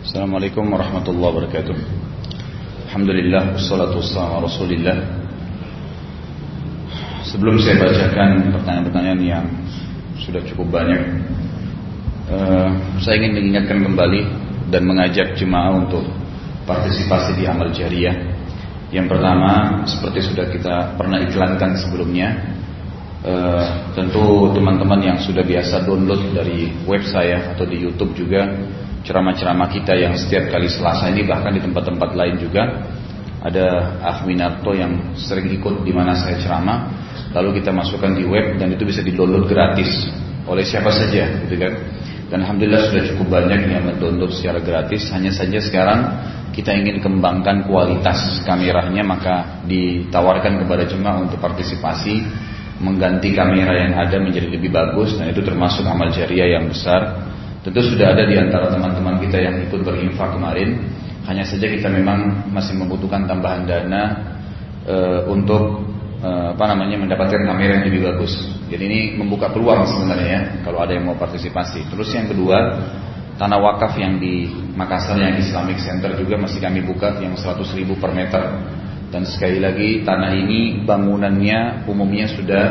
Assalamualaikum warahmatullahi wabarakatuh. Alhamdulillah Wassalatu wassalamu ala rasulillah. Sebelum saya bacakan pertanyaan-pertanyaan yang sudah cukup banyak uh, Saya ingin mengingatkan kembali Dan mengajak jemaah untuk partisipasi di amal jariah. Yang pertama seperti sudah kita pernah iklankan sebelumnya Uh, tentu teman-teman yang sudah biasa download dari web saya atau di YouTube juga ceramah-ceramah kita yang setiap kali Selasa ini bahkan di tempat-tempat lain juga ada Ahminarto yang sering ikut di mana saya ceramah. Lalu kita masukkan di web dan itu bisa di-download gratis oleh siapa saja gitu kan. Dan alhamdulillah sudah cukup banyak yang mendownload secara gratis. Hanya saja sekarang kita ingin kembangkan kualitas kameranya maka ditawarkan kepada jemaah untuk partisipasi mengganti kamera yang ada menjadi lebih bagus. Dan itu termasuk amal jariah yang besar. Tentu sudah ada di antara teman-teman kita yang ikut berinfak kemarin. Hanya saja kita memang masih membutuhkan tambahan dana e, untuk e, apa namanya mendapatkan kamera yang lebih bagus. Jadi ini membuka peluang sebenarnya ya kalau ada yang mau partisipasi. Terus yang kedua tanah wakaf yang di Makassar yang Islamic Center juga masih kami buka yang 100 ribu per meter dan sekali lagi tanah ini bangunannya umumnya sudah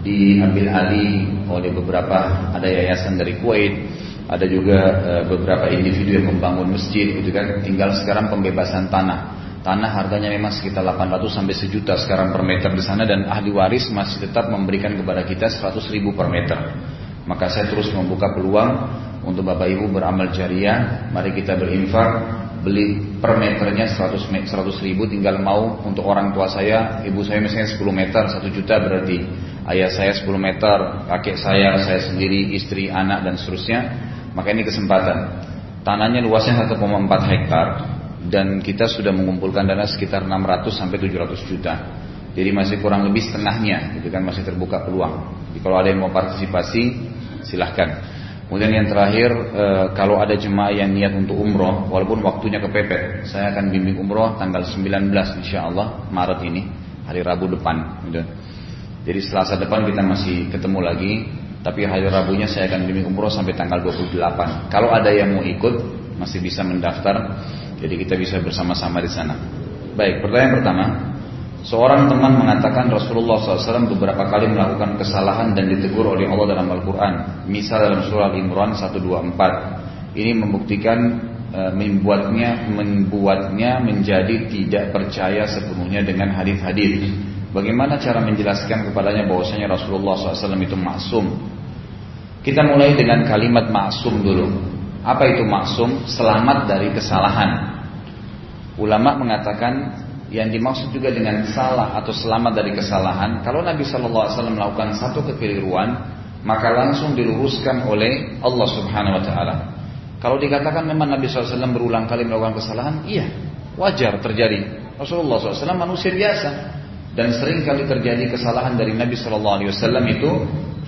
diambil alih oleh beberapa ada yayasan dari Kuwait, ada juga e, beberapa individu yang membangun masjid gitu kan. Tinggal sekarang pembebasan tanah. Tanah harganya memang sekitar 800 sampai sejuta sekarang per meter di sana dan ahli waris masih tetap memberikan kepada kita 100 ribu per meter. Maka saya terus membuka peluang untuk Bapak Ibu beramal jariah. Mari kita berinfak beli per meternya 100, 100 ribu tinggal mau untuk orang tua saya ibu saya misalnya 10 meter 1 juta berarti. Ayah saya 10 meter kakek saya saya sendiri istri anak dan seterusnya. Maka ini kesempatan. Tanahnya luasnya 1,4 hektar. Dan kita sudah mengumpulkan dana sekitar 600 sampai 700 juta. Jadi masih kurang lebih setengahnya itu kan masih terbuka peluang. Jadi kalau ada yang mau partisipasi silahkan Kemudian yang terakhir e, kalau ada jemaah yang niat untuk umroh walaupun waktunya kepepet, saya akan bimbing umroh tanggal 19 insya Allah Maret ini hari Rabu depan. Gitu. Jadi Selasa depan kita masih ketemu lagi, tapi hari Rabunya saya akan bimbing umroh sampai tanggal 28. Kalau ada yang mau ikut masih bisa mendaftar, jadi kita bisa bersama-sama di sana. Baik, pertanyaan pertama. Seorang teman mengatakan Rasulullah SAW beberapa kali melakukan kesalahan dan ditegur oleh Allah dalam Al-Quran. Misal dalam surah Al-Imran 124. Ini membuktikan e, membuatnya membuatnya menjadi tidak percaya sepenuhnya dengan hadis-hadis. Bagaimana cara menjelaskan kepadanya bahwasanya Rasulullah SAW itu maksum? Kita mulai dengan kalimat maksum dulu. Apa itu maksum? Selamat dari kesalahan. Ulama mengatakan yang dimaksud juga dengan salah atau selamat dari kesalahan, kalau Nabi Shallallahu Alaihi Wasallam melakukan satu kekeliruan, maka langsung diluruskan oleh Allah Subhanahu Wa Taala. Kalau dikatakan memang Nabi SAW berulang kali melakukan kesalahan, iya, wajar terjadi. Rasulullah SAW manusia biasa dan sering kali terjadi kesalahan dari Nabi Shallallahu Alaihi Wasallam itu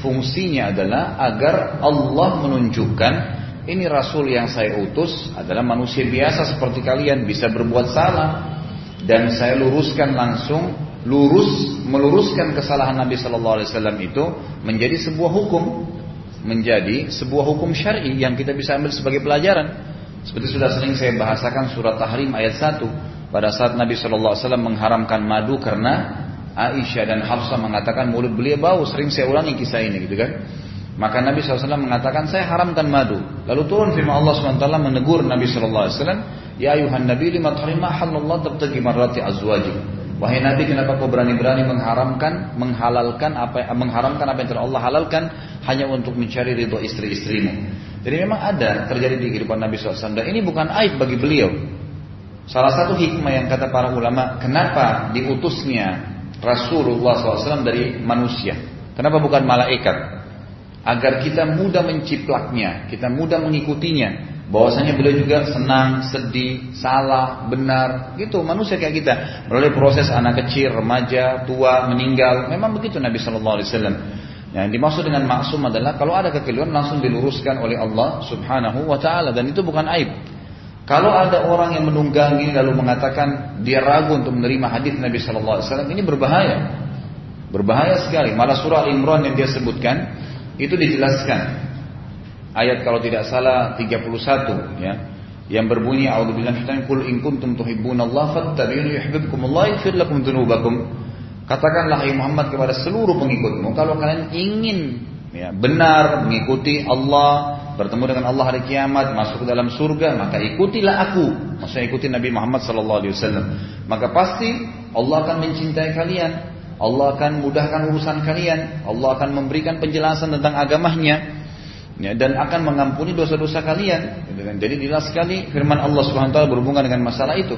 fungsinya adalah agar Allah menunjukkan ini Rasul yang saya utus adalah manusia biasa seperti kalian bisa berbuat salah dan saya luruskan langsung lurus meluruskan kesalahan Nabi Shallallahu Alaihi Wasallam itu menjadi sebuah hukum. Menjadi sebuah hukum syar'i yang kita bisa ambil sebagai pelajaran. Seperti sudah sering saya bahasakan surat Tahrim ayat 1 pada saat Nabi Shallallahu Alaihi Wasallam mengharamkan madu karena Aisyah dan Hafsah mengatakan mulut beliau bau sering saya ulangi kisah ini gitu kan maka Nabi SAW mengatakan saya haramkan madu lalu turun firman Allah SWT menegur Nabi SAW Ya ayuhan nabi lima tarima halallah tabtagi marrati azwajik. Wahai Nabi, kenapa kau berani-berani mengharamkan, menghalalkan apa mengharamkan apa yang telah Allah halalkan hanya untuk mencari ridho istri-istrimu. Jadi memang ada terjadi di kehidupan Nabi SAW dan ini bukan aib bagi beliau. Salah satu hikmah yang kata para ulama, kenapa diutusnya Rasulullah SAW dari manusia? Kenapa bukan malaikat? Agar kita mudah menciplaknya, kita mudah mengikutinya, bahwasanya beliau juga senang, sedih, salah, benar, gitu manusia kayak kita. Melalui proses anak kecil, remaja, tua, meninggal, memang begitu Nabi Shallallahu Alaihi Wasallam. Yang dimaksud dengan maksum adalah kalau ada kekeliruan langsung diluruskan oleh Allah Subhanahu wa taala dan itu bukan aib. Kalau ada orang yang menunggangi lalu mengatakan dia ragu untuk menerima hadis Nabi Shallallahu Alaihi Wasallam ini berbahaya, berbahaya sekali. Malah surah Al Imran yang dia sebutkan itu dijelaskan. Ayat kalau tidak salah 31 ya. yang berbunyi a'udzubillahi minasyaitonir qul in kuntum tuhibbunallaha yaghfir lakum dzunubakum katakanlah hai Muhammad kepada seluruh pengikutmu. Kalau kalian ingin ya, benar mengikuti Allah bertemu dengan Allah hari kiamat masuk ke dalam surga maka ikutilah aku. Maksudnya ikuti Nabi Muhammad sallallahu alaihi wasallam. Maka pasti Allah akan mencintai kalian Allah akan mudahkan urusan kalian Allah akan memberikan penjelasan tentang agamanya ya, dan akan mengampuni dosa-dosa kalian. Jadi jelas sekali firman Allah Subhanahu berhubungan dengan masalah itu.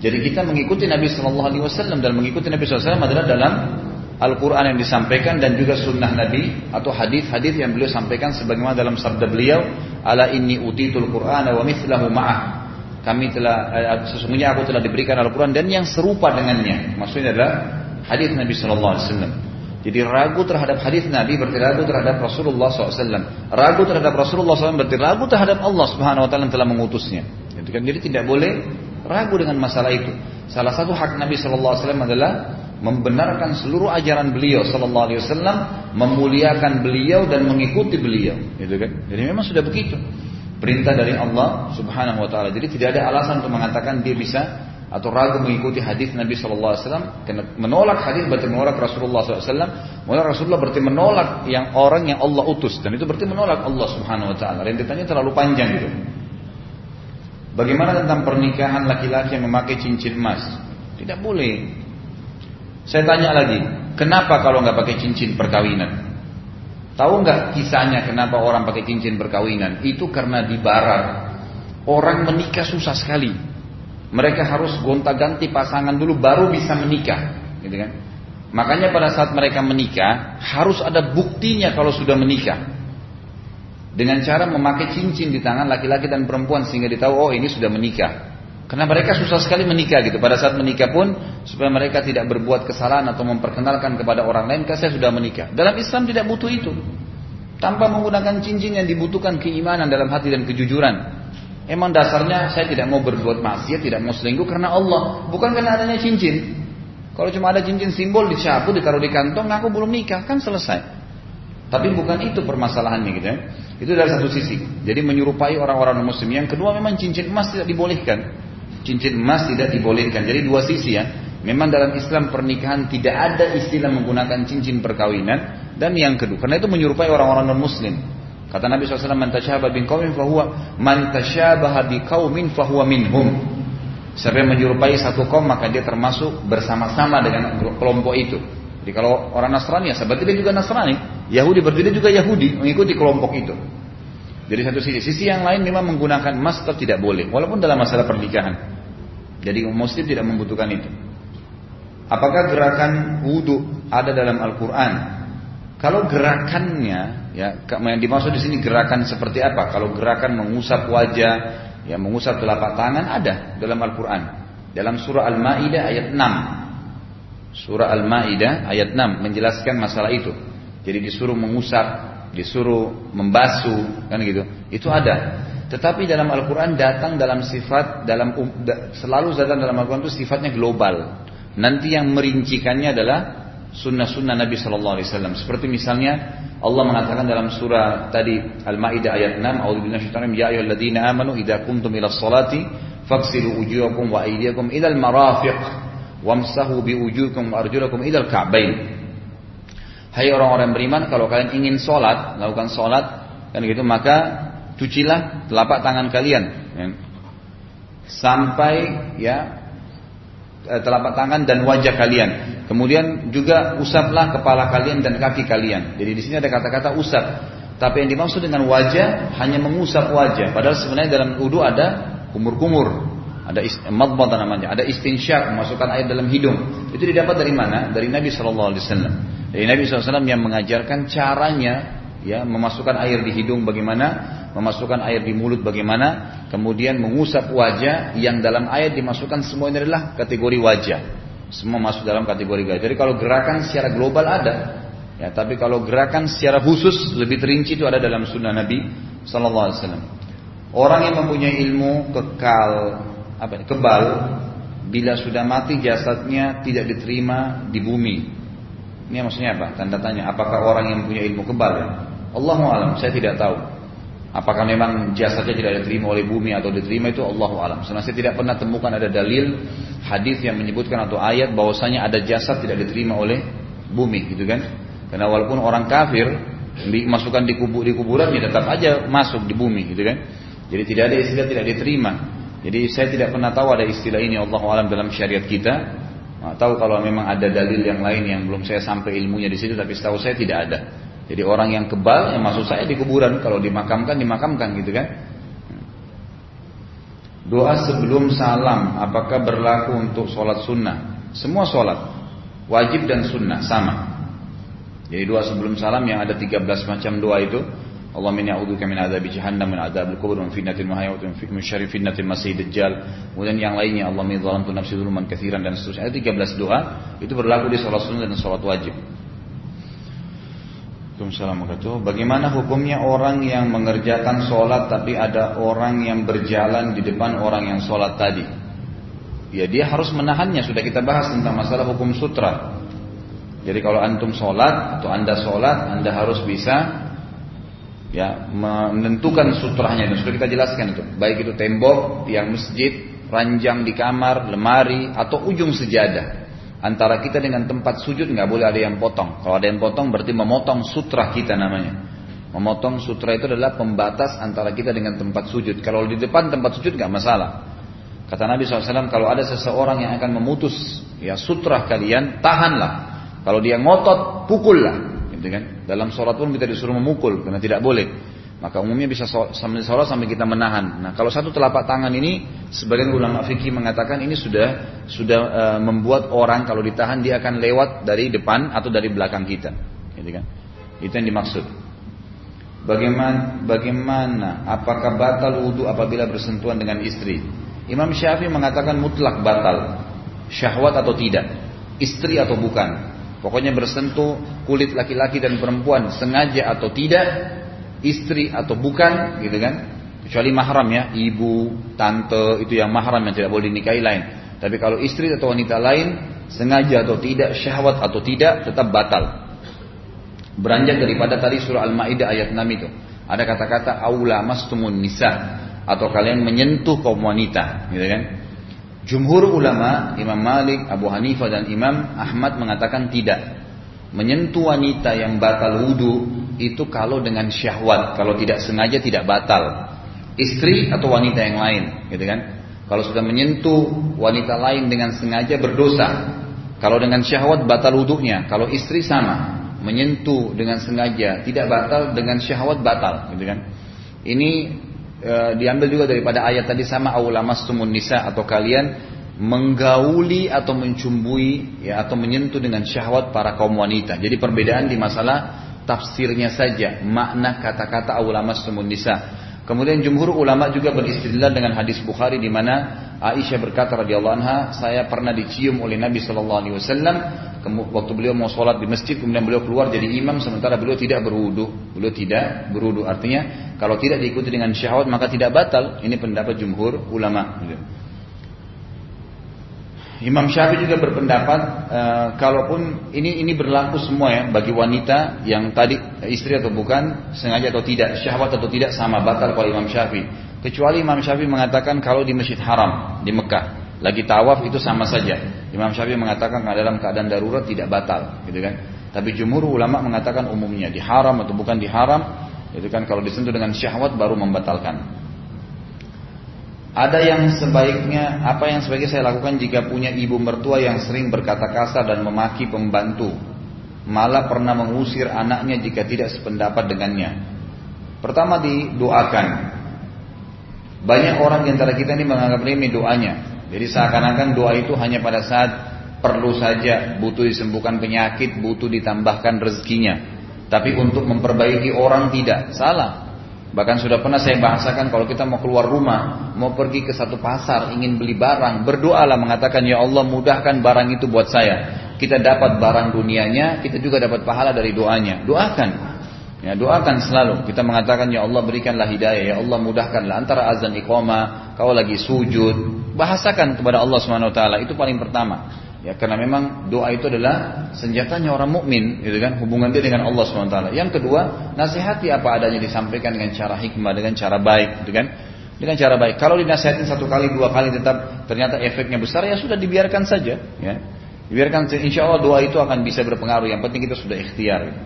Jadi kita mengikuti Nabi Wasallam dan mengikuti Nabi SAW adalah dalam Al-Quran yang disampaikan dan juga sunnah Nabi atau hadis-hadis yang beliau sampaikan sebagaimana dalam sabda beliau ala inni utitul Quran wa mithlahu ma'ah kami telah eh, sesungguhnya aku telah diberikan Al-Quran dan yang serupa dengannya maksudnya adalah hadis Nabi Shallallahu Alaihi Wasallam jadi ragu terhadap hadis Nabi berarti ragu terhadap Rasulullah SAW. Ragu terhadap Rasulullah SAW berarti ragu terhadap Allah Subhanahu Wa Taala yang telah mengutusnya. Kan? Jadi tidak boleh ragu dengan masalah itu. Salah satu hak Nabi SAW adalah membenarkan seluruh ajaran beliau Sallallahu Alaihi Wasallam, memuliakan beliau dan mengikuti beliau. Gitu kan? Jadi memang sudah begitu. Perintah dari Allah Subhanahu Wa Taala. Jadi tidak ada alasan untuk mengatakan dia bisa atau ragu mengikuti hadis Nabi Shallallahu Alaihi Wasallam karena menolak hadis berarti menolak Rasulullah SAW menolak Rasulullah berarti menolak yang orang yang Allah utus dan itu berarti menolak Allah Subhanahu Wa Taala. Rentetannya terlalu panjang gitu Bagaimana tentang pernikahan laki-laki yang memakai cincin emas? Tidak boleh. Saya tanya lagi kenapa kalau nggak pakai cincin perkawinan? Tahu nggak kisahnya kenapa orang pakai cincin perkawinan? Itu karena di barat orang menikah susah sekali mereka harus gonta-ganti pasangan dulu baru bisa menikah, gitu kan? Makanya pada saat mereka menikah harus ada buktinya kalau sudah menikah. Dengan cara memakai cincin di tangan laki-laki dan perempuan sehingga ditahu oh ini sudah menikah. Karena mereka susah sekali menikah gitu. Pada saat menikah pun supaya mereka tidak berbuat kesalahan atau memperkenalkan kepada orang lain, saya sudah menikah. Dalam Islam tidak butuh itu. Tanpa menggunakan cincin yang dibutuhkan keimanan dalam hati dan kejujuran. Emang dasarnya saya tidak mau berbuat maksiat, tidak mau selingkuh karena Allah, bukan karena adanya cincin. Kalau cuma ada cincin simbol dicapu, ditaruh di kantong, aku belum nikah, kan selesai. Tapi bukan itu permasalahannya gitu ya. Itu dari satu sisi. Jadi menyerupai orang-orang muslim. Yang kedua memang cincin emas tidak dibolehkan. Cincin emas tidak dibolehkan. Jadi dua sisi ya. Memang dalam Islam pernikahan tidak ada istilah menggunakan cincin perkawinan. Dan yang kedua, karena itu menyerupai orang-orang non muslim. Kata Nabi SAW, "Man tasyabaha bin qaumin fahuwa man tasyabaha bi qaumin fahuwa minhum." Siapa yang menyerupai satu kaum maka dia termasuk bersama-sama dengan kelompok itu. Jadi kalau orang Nasrani ya dia juga Nasrani, Yahudi berarti dia juga Yahudi mengikuti kelompok itu. Jadi satu sisi, sisi yang lain memang menggunakan emas tidak boleh, walaupun dalam masalah pernikahan. Jadi muslim tidak membutuhkan itu. Apakah gerakan wudhu ada dalam Al-Quran? Kalau gerakannya Ya, yang dimaksud di sini gerakan seperti apa? Kalau gerakan mengusap wajah, ya mengusap telapak tangan ada dalam Al-Qur'an. Dalam surah Al-Maidah ayat 6. Surah Al-Maidah ayat 6 menjelaskan masalah itu. Jadi disuruh mengusap, disuruh membasuh, kan gitu. Itu ada. Tetapi dalam Al-Quran datang dalam sifat dalam um, selalu datang dalam Al-Quran itu sifatnya global. Nanti yang merincikannya adalah sunnah-sunnah Nabi Shallallahu Alaihi Wasallam. Seperti misalnya Allah mengatakan dalam surah tadi Al-Maidah ayat 6, "A'udzubillahi minasyaitonir ya ayyuhalladzina amanu idza qumtum ila sholati faghsilu wujuhakum wa aydiyakum al-marafiq wamsahu bi wujuhikum wa arjulakum ila al-ka'bain." Hai orang-orang beriman, kalau kalian ingin sholat, lakukan sholat, kan gitu, maka cucilah telapak tangan kalian, sampai ya telapak tangan dan wajah kalian. Kemudian juga usaplah kepala kalian dan kaki kalian. Jadi di sini ada kata-kata usap. Tapi yang dimaksud dengan wajah hanya mengusap wajah. Padahal sebenarnya dalam wudhu ada kumur-kumur. Ada madmad namanya. Ada istinsyak, memasukkan air dalam hidung. Itu didapat dari mana? Dari Nabi SAW. Dari Nabi SAW yang mengajarkan caranya ya memasukkan air di hidung bagaimana, memasukkan air di mulut bagaimana, kemudian mengusap wajah yang dalam air dimasukkan semua ini adalah kategori wajah. Semua masuk dalam kategori gaya. Jadi kalau gerakan secara global ada, ya tapi kalau gerakan secara khusus lebih terinci itu ada dalam sunnah Nabi Sallallahu Alaihi Wasallam. Orang yang mempunyai ilmu kekal, apa kebal, bila sudah mati jasadnya tidak diterima di bumi. Ini maksudnya apa? Tanda tanya. Apakah orang yang mempunyai ilmu kebal? Ya? Allah alam, saya tidak tahu. Apakah memang jasadnya tidak diterima oleh bumi atau diterima itu Allah alam. Karena saya tidak pernah temukan ada dalil hadis yang menyebutkan atau ayat bahwasanya ada jasad tidak diterima oleh bumi gitu kan. Karena walaupun orang kafir dimasukkan di kubur di kuburan dia tetap aja masuk di bumi gitu kan. Jadi tidak ada istilah tidak diterima. Jadi saya tidak pernah tahu ada istilah ini Allah alam dalam syariat kita. Nah, tahu kalau memang ada dalil yang lain yang belum saya sampai ilmunya di situ, tapi setahu saya tidak ada. Jadi orang yang kebal yang masuk saya di kuburan, kalau dimakamkan dimakamkan gitu kan. Doa sebelum salam, apakah berlaku untuk sholat sunnah? Semua sholat, wajib dan sunnah sama. Jadi doa sebelum salam yang ada 13 macam doa itu Allah min ya'udzuka min adzabi jahannam min adzabil kubur min fitnatil mahya wa min syarri fitnatil masih dajjal. Kemudian yang lainnya Allah min zalamtu nafsi dzulman katsiran dan seterusnya. Ada 13 doa itu berlaku di salat sunnah dan salat wajib. Assalamualaikum Bagaimana hukumnya orang yang mengerjakan sholat tapi ada orang yang berjalan di depan orang yang sholat tadi? Ya dia harus menahannya. Sudah kita bahas tentang masalah hukum sutra. Jadi kalau antum sholat atau anda sholat, anda harus bisa ya menentukan sutrahnya dan sudah kita jelaskan itu. Baik itu tembok tiang masjid ranjang di kamar lemari atau ujung sejadah. Antara kita dengan tempat sujud nggak boleh ada yang potong. Kalau ada yang potong berarti memotong sutra kita namanya. Memotong sutra itu adalah pembatas antara kita dengan tempat sujud. Kalau di depan tempat sujud nggak masalah. Kata Nabi SAW kalau ada seseorang yang akan memutus ya sutra kalian tahanlah. Kalau dia ngotot pukullah gitu kan? Dalam sholat pun kita disuruh memukul karena tidak boleh. Maka umumnya bisa sambil sholat sampai kita menahan. Nah kalau satu telapak tangan ini, sebagian ulama fikih mengatakan ini sudah sudah e, membuat orang kalau ditahan dia akan lewat dari depan atau dari belakang kita, gitu kan? Itu yang dimaksud. Bagaimana, bagaimana apakah batal wudhu apabila bersentuhan dengan istri? Imam Syafi'i mengatakan mutlak batal, syahwat atau tidak, istri atau bukan. Pokoknya bersentuh kulit laki-laki dan perempuan sengaja atau tidak, istri atau bukan, gitu kan? Kecuali mahram ya, ibu, tante itu yang mahram yang tidak boleh dinikahi lain. Tapi kalau istri atau wanita lain sengaja atau tidak, syahwat atau tidak, tetap batal. Beranjak daripada tadi surah Al-Maidah ayat 6 itu. Ada kata-kata aula mastumun nisa atau kalian menyentuh kaum wanita, gitu kan? Jumhur ulama, Imam Malik, Abu Hanifah dan Imam Ahmad mengatakan tidak. Menyentuh wanita yang batal wudhu itu kalau dengan syahwat, kalau tidak sengaja tidak batal. Istri atau wanita yang lain, gitu kan? Kalau sudah menyentuh wanita lain dengan sengaja berdosa. Kalau dengan syahwat batal wudhunya. Kalau istri sama, menyentuh dengan sengaja tidak batal, dengan syahwat batal, gitu kan? Ini e, diambil juga daripada ayat tadi sama awlamastumun nisa atau kalian menggauli atau mencumbui ya atau menyentuh dengan syahwat para kaum wanita. Jadi perbedaan di masalah tafsirnya saja, makna kata-kata awlamastumun nisa. Kemudian jumhur ulama juga beristidlal dengan hadis Bukhari di mana Aisyah berkata radhiyallahu anha, saya pernah dicium oleh Nabi sallallahu alaihi wasallam waktu beliau mau sholat di masjid kemudian beliau keluar jadi imam sementara beliau tidak berwudu. Beliau tidak berwudu artinya kalau tidak diikuti dengan syahwat maka tidak batal. Ini pendapat jumhur ulama. Imam Syafi'i juga berpendapat e, kalaupun ini ini berlaku semua ya bagi wanita yang tadi istri atau bukan sengaja atau tidak syahwat atau tidak sama batal kalau Imam Syafi'i. Kecuali Imam Syafi'i mengatakan kalau di Masjid Haram di Mekah. Lagi tawaf itu sama saja. Imam Syafi'i mengatakan dalam keadaan darurat tidak batal gitu kan. Tapi jumhur ulama mengatakan umumnya di haram atau bukan di haram itu kan. Kalau disentuh dengan syahwat baru membatalkan ada yang sebaiknya, apa yang sebaiknya saya lakukan jika punya ibu mertua yang sering berkata kasar dan memaki pembantu, malah pernah mengusir anaknya jika tidak sependapat dengannya. Pertama didoakan. Banyak orang di antara kita ini menganggap remeh doanya. Jadi seakan-akan doa itu hanya pada saat perlu saja, butuh disembuhkan penyakit, butuh ditambahkan rezekinya. Tapi untuk memperbaiki orang tidak, salah. Bahkan sudah pernah saya bahasakan kalau kita mau keluar rumah, mau pergi ke satu pasar, ingin beli barang, berdoalah mengatakan ya Allah mudahkan barang itu buat saya. Kita dapat barang dunianya, kita juga dapat pahala dari doanya. Doakan. Ya, doakan selalu. Kita mengatakan ya Allah berikanlah hidayah, ya Allah mudahkanlah antara azan iqamah, kau lagi sujud, bahasakan kepada Allah Subhanahu wa taala. Itu paling pertama. Ya, karena memang doa itu adalah senjatanya orang mukmin, gitu kan? Hubungan dia dengan Allah SWT. Yang kedua, nasihati apa adanya disampaikan dengan cara hikmah, dengan cara baik, gitu kan? Dengan cara baik. Kalau dinasihatin satu kali, dua kali tetap ternyata efeknya besar, ya sudah dibiarkan saja, ya. Dibiarkan, insya Allah doa itu akan bisa berpengaruh. Yang penting kita sudah ikhtiar. Gitu.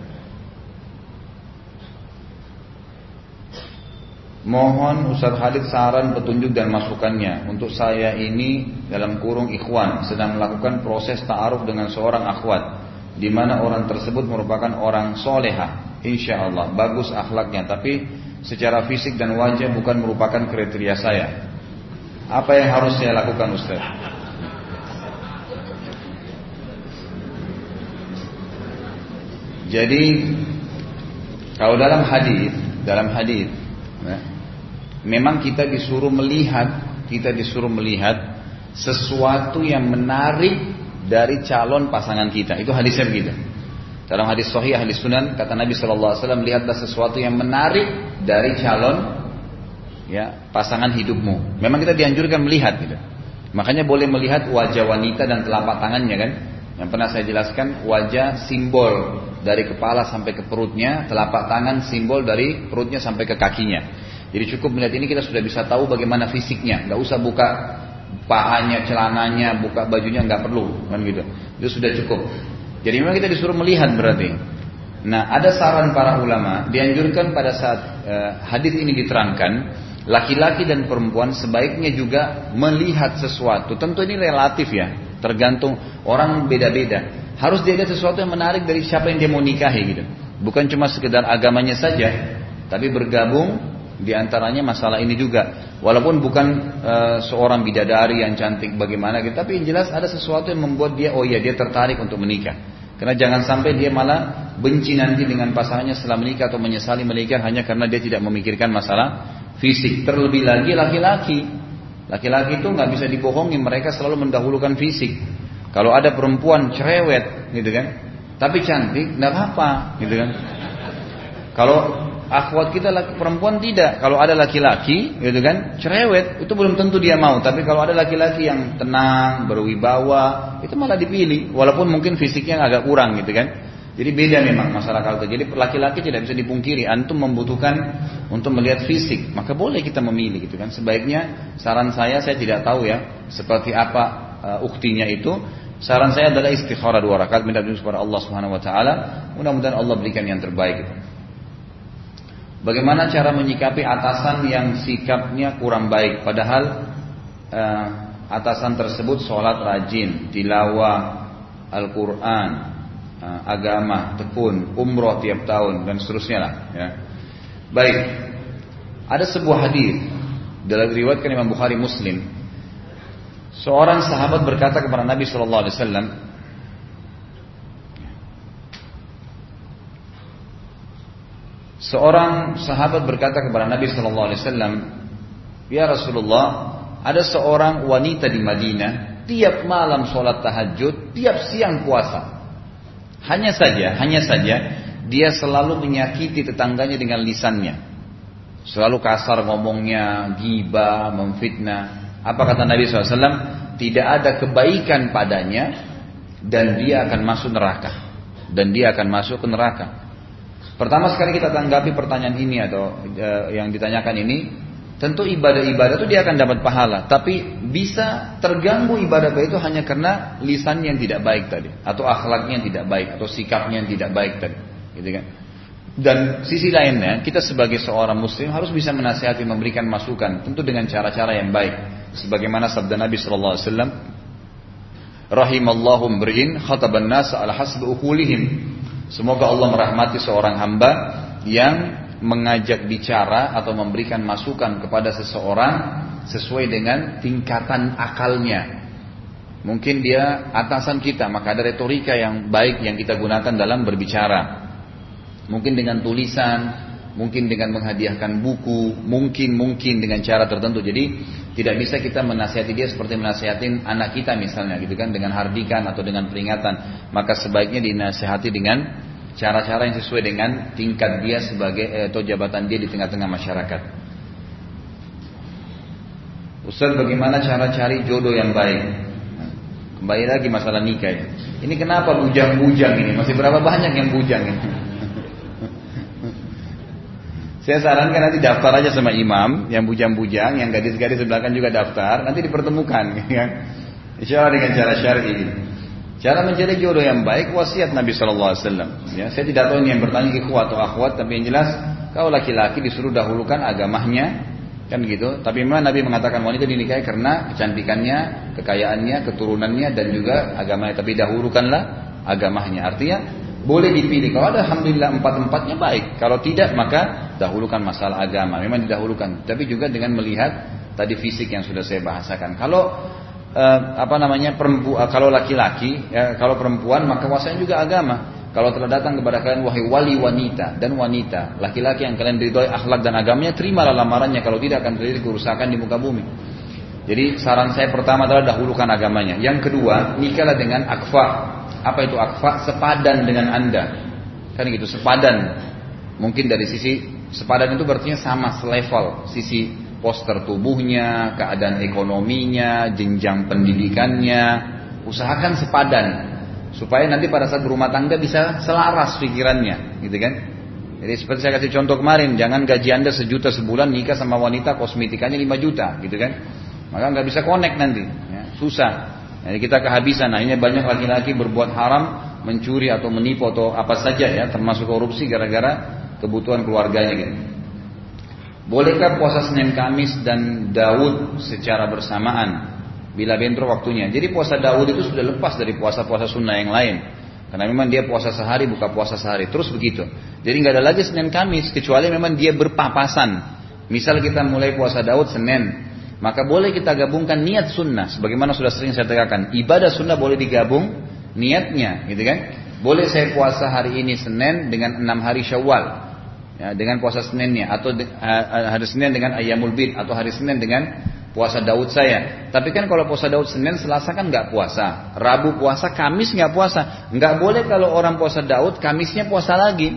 Mohon Ustaz Halid saran petunjuk dan masukannya. Untuk saya ini dalam kurung ikhwan Sedang melakukan proses ta'aruf dengan seorang akhwat di mana orang tersebut merupakan orang soleha Insya Allah bagus akhlaknya. Tapi secara fisik dan wajah bukan merupakan kriteria saya. Apa yang harus saya lakukan Ustaz? Jadi kalau dalam hadis, dalam hadis, ya, memang kita disuruh melihat, kita disuruh melihat sesuatu yang menarik dari calon pasangan kita. Itu hadisnya begitu. Dalam hadis sahih hadis sunan kata Nabi Wasallam lihatlah sesuatu yang menarik dari calon ya pasangan hidupmu. Memang kita dianjurkan melihat gitu. Makanya boleh melihat wajah wanita dan telapak tangannya kan. Yang pernah saya jelaskan wajah simbol dari kepala sampai ke perutnya, telapak tangan simbol dari perutnya sampai ke kakinya. Jadi cukup melihat ini kita sudah bisa tahu bagaimana fisiknya. Gak usah buka pahanya, celananya, buka bajunya nggak perlu, kan gitu. Itu sudah cukup. Jadi memang kita disuruh melihat berarti. Nah, ada saran para ulama dianjurkan pada saat uh, hadis ini diterangkan, laki-laki dan perempuan sebaiknya juga melihat sesuatu. Tentu ini relatif ya, tergantung orang beda-beda. Harus dilihat sesuatu yang menarik dari siapa yang dia mau nikahi gitu. Bukan cuma sekedar agamanya saja, tapi bergabung di antaranya masalah ini juga. Walaupun bukan e, seorang bidadari yang cantik bagaimana gitu, tapi yang jelas ada sesuatu yang membuat dia oh iya dia tertarik untuk menikah. Karena jangan sampai dia malah benci nanti dengan pasangannya setelah menikah atau menyesali menikah hanya karena dia tidak memikirkan masalah fisik. Terlebih lagi laki-laki. Laki-laki itu nggak bisa dibohongi, mereka selalu mendahulukan fisik. Kalau ada perempuan cerewet, gitu kan, tapi cantik, nggak apa-apa, gitu kan. Kalau akhwat kita laki, perempuan tidak. Kalau ada laki-laki, gitu kan, cerewet, itu belum tentu dia mau. Tapi kalau ada laki-laki yang tenang, berwibawa, itu malah dipilih. Walaupun mungkin fisiknya agak kurang, gitu kan. Jadi beda memang masalah kalau Jadi laki-laki tidak bisa dipungkiri. Antum membutuhkan untuk melihat fisik, maka boleh kita memilih, gitu kan. Sebaiknya saran saya, saya tidak tahu ya, seperti apa uh, uktinya itu. Saran saya adalah istikharah dua rakaat minta kepada Allah Subhanahu wa taala. Mudah-mudahan Allah berikan yang terbaik. Gitu. Bagaimana cara menyikapi atasan yang sikapnya kurang baik padahal uh, atasan tersebut sholat rajin, tilawah Al-Quran, uh, agama, tekun, umroh tiap tahun dan seterusnya lah. Ya. Baik, ada sebuah hadis dalam riwayatkan Imam Bukhari Muslim. Seorang sahabat berkata kepada Nabi Wasallam, Seorang sahabat berkata kepada Nabi Shallallahu Alaihi Wasallam, Ya Rasulullah, ada seorang wanita di Madinah, tiap malam sholat tahajud, tiap siang puasa. Hanya saja, hanya saja, dia selalu menyakiti tetangganya dengan lisannya. Selalu kasar ngomongnya, giba, memfitnah. Apa kata Nabi SAW? Tidak ada kebaikan padanya dan dia akan masuk neraka. Dan dia akan masuk ke neraka. Pertama sekali kita tanggapi pertanyaan ini atau e, yang ditanyakan ini, tentu ibadah-ibadah itu dia akan dapat pahala, tapi bisa terganggu ibadah itu hanya karena lisan yang tidak baik tadi, atau akhlaknya yang tidak baik, atau sikapnya yang tidak baik tadi, gitu kan? Dan sisi lainnya, kita sebagai seorang muslim harus bisa menasihati, memberikan masukan, tentu dengan cara-cara yang baik. Sebagaimana sabda Nabi Shallallahu Alaihi Wasallam, rahimallahu mri'in khataban nas ala hasbi Semoga Allah merahmati seorang hamba yang mengajak bicara atau memberikan masukan kepada seseorang sesuai dengan tingkatan akalnya. Mungkin dia atasan kita, maka ada retorika yang baik yang kita gunakan dalam berbicara. Mungkin dengan tulisan, mungkin dengan menghadiahkan buku, mungkin mungkin dengan cara tertentu. Jadi tidak bisa kita menasihati dia seperti menasihatin anak kita misalnya gitu kan dengan hardikan atau dengan peringatan. Maka sebaiknya dinasihati dengan cara-cara yang sesuai dengan tingkat dia sebagai eh, atau jabatan dia di tengah-tengah masyarakat. Ustaz bagaimana cara cari jodoh yang baik? Kembali lagi masalah nikah ya. Ini kenapa bujang-bujang ini? Masih berapa banyak yang bujang ini? Saya sarankan nanti daftar aja sama imam yang bujang-bujang, yang gadis-gadis sebelah juga daftar, nanti dipertemukan, ya. Insya Allah dengan cara syar'i. Cara mencari jodoh yang baik wasiat Nabi Shallallahu Alaihi Wasallam. Ya, saya tidak tahu ini yang bertanya ikhwat atau akhwat, tapi yang jelas kau laki-laki disuruh dahulukan agamanya, kan gitu. Tapi memang Nabi mengatakan wanita dinikahi karena kecantikannya, kekayaannya, keturunannya dan juga agamanya. Tapi dahulukanlah agamanya. Artinya boleh dipilih. Kalau ada alhamdulillah empat-empatnya baik. Kalau tidak maka dahulukan masalah agama. Memang didahulukan. Tapi juga dengan melihat tadi fisik yang sudah saya bahasakan. Kalau uh, apa namanya perempuan uh, kalau laki-laki ya, kalau perempuan maka kuasanya juga agama kalau telah datang kepada kalian wahai wali wanita dan wanita laki-laki yang kalian ridhoi akhlak dan agamanya terimalah lamarannya kalau tidak akan terjadi kerusakan di muka bumi jadi saran saya pertama adalah dahulukan agamanya yang kedua nikahlah dengan akfa apa itu? Akfa sepadan dengan anda. Kan gitu sepadan. Mungkin dari sisi sepadan itu berarti sama selevel. Sisi poster tubuhnya, keadaan ekonominya, jenjang pendidikannya, usahakan sepadan. Supaya nanti pada saat berumah tangga bisa selaras pikirannya, gitu kan? Jadi seperti saya kasih contoh kemarin, jangan gaji anda sejuta sebulan nikah sama wanita kosmetikannya 5 juta, gitu kan? Maka nggak bisa connect nanti, ya, susah. Jadi kita kehabisan. Nah ini banyak laki-laki berbuat haram, mencuri atau menipu atau apa saja ya, termasuk korupsi gara-gara kebutuhan keluarganya gitu. Bolehkah puasa Senin Kamis dan Daud secara bersamaan bila bentrok waktunya? Jadi puasa Daud itu sudah lepas dari puasa-puasa sunnah yang lain. Karena memang dia puasa sehari buka puasa sehari terus begitu. Jadi nggak ada lagi Senin Kamis kecuali memang dia berpapasan. Misal kita mulai puasa Daud Senin, maka boleh kita gabungkan niat sunnah. Sebagaimana sudah sering saya tekankan, ibadah sunnah boleh digabung niatnya, gitu kan? Boleh saya puasa hari ini Senin dengan enam hari Syawal ya, dengan puasa Seninnya atau hari Senin dengan ayamul bid atau hari Senin dengan puasa Daud saya. Tapi kan kalau puasa Daud Senin, Selasa kan nggak puasa, Rabu puasa, Kamis nggak puasa. Nggak boleh kalau orang puasa Daud, Kamisnya puasa lagi.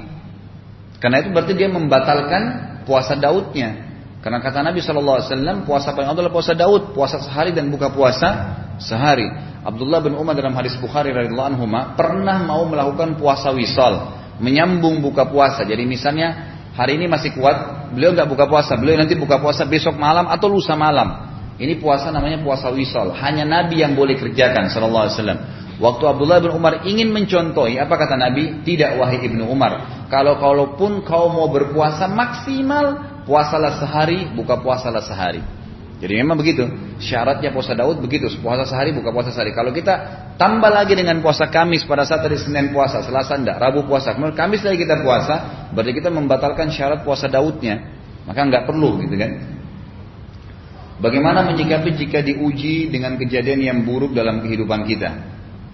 Karena itu berarti dia membatalkan puasa Daudnya. Karena kata Nabi Wasallam puasa paling adalah puasa Daud, puasa sehari dan buka puasa sehari. Abdullah bin Umar dalam hadis Bukhari radhiyallahu anhu pernah mau melakukan puasa wisal, menyambung buka puasa. Jadi misalnya hari ini masih kuat, beliau nggak buka puasa, beliau nanti buka puasa besok malam atau lusa malam. Ini puasa namanya puasa wisal. Hanya Nabi yang boleh kerjakan, Sallallahu Alaihi Wasallam. Waktu Abdullah bin Umar ingin mencontohi, apa kata Nabi? Tidak wahai ibnu Umar. Kalau kalaupun kau mau berpuasa maksimal, puasalah sehari, buka puasalah sehari. Jadi memang begitu. Syaratnya puasa Daud begitu. Puasa sehari buka puasa sehari. Kalau kita tambah lagi dengan puasa Kamis pada saat hari Senin puasa, Selasa enggak, Rabu puasa, kemudian Kamis lagi kita puasa, berarti kita membatalkan syarat puasa Daudnya. Maka nggak perlu gitu kan. Bagaimana menyikapi jika diuji dengan kejadian yang buruk dalam kehidupan kita?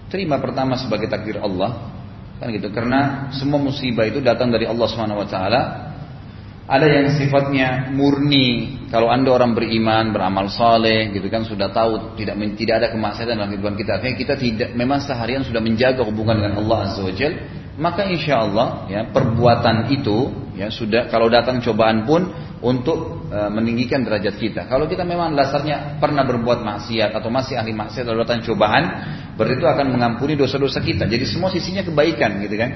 Terima pertama sebagai takdir Allah. Kan gitu. Karena semua musibah itu datang dari Allah taala ada yang sifatnya murni. Kalau anda orang beriman, beramal saleh, gitu kan sudah tahu tidak tidak ada kemaksiatan dalam kehidupan kita. Artinya kita tidak memang seharian sudah menjaga hubungan dengan Allah Azza Wajal. Maka insya Allah ya perbuatan itu ya sudah kalau datang cobaan pun untuk e, meninggikan derajat kita. Kalau kita memang dasarnya pernah berbuat maksiat atau masih ahli maksiat lalu datang cobaan, berarti itu akan mengampuni dosa-dosa kita. Jadi semua sisinya kebaikan gitu kan.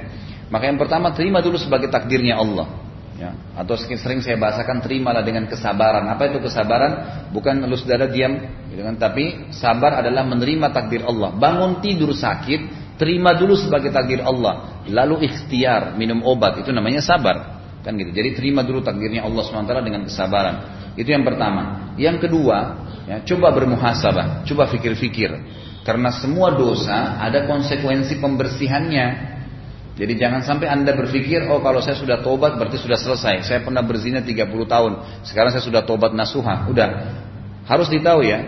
Maka yang pertama terima dulu sebagai takdirnya Allah. Ya, atau sering saya bahasakan terimalah dengan kesabaran. Apa itu kesabaran? Bukan lu saudara diam, gitu kan? Tapi sabar adalah menerima takdir Allah. Bangun tidur sakit, terima dulu sebagai takdir Allah. Lalu ikhtiar, minum obat, itu namanya sabar. Kan gitu. Jadi terima dulu takdirnya Allah SWT dengan kesabaran. Itu yang pertama. Yang kedua, ya, coba bermuhasabah, coba fikir-fikir. Karena semua dosa ada konsekuensi pembersihannya. Jadi jangan sampai anda berpikir, oh kalau saya sudah tobat berarti sudah selesai. Saya pernah berzina 30 tahun, sekarang saya sudah tobat nasuha. Udah, harus ditahu ya,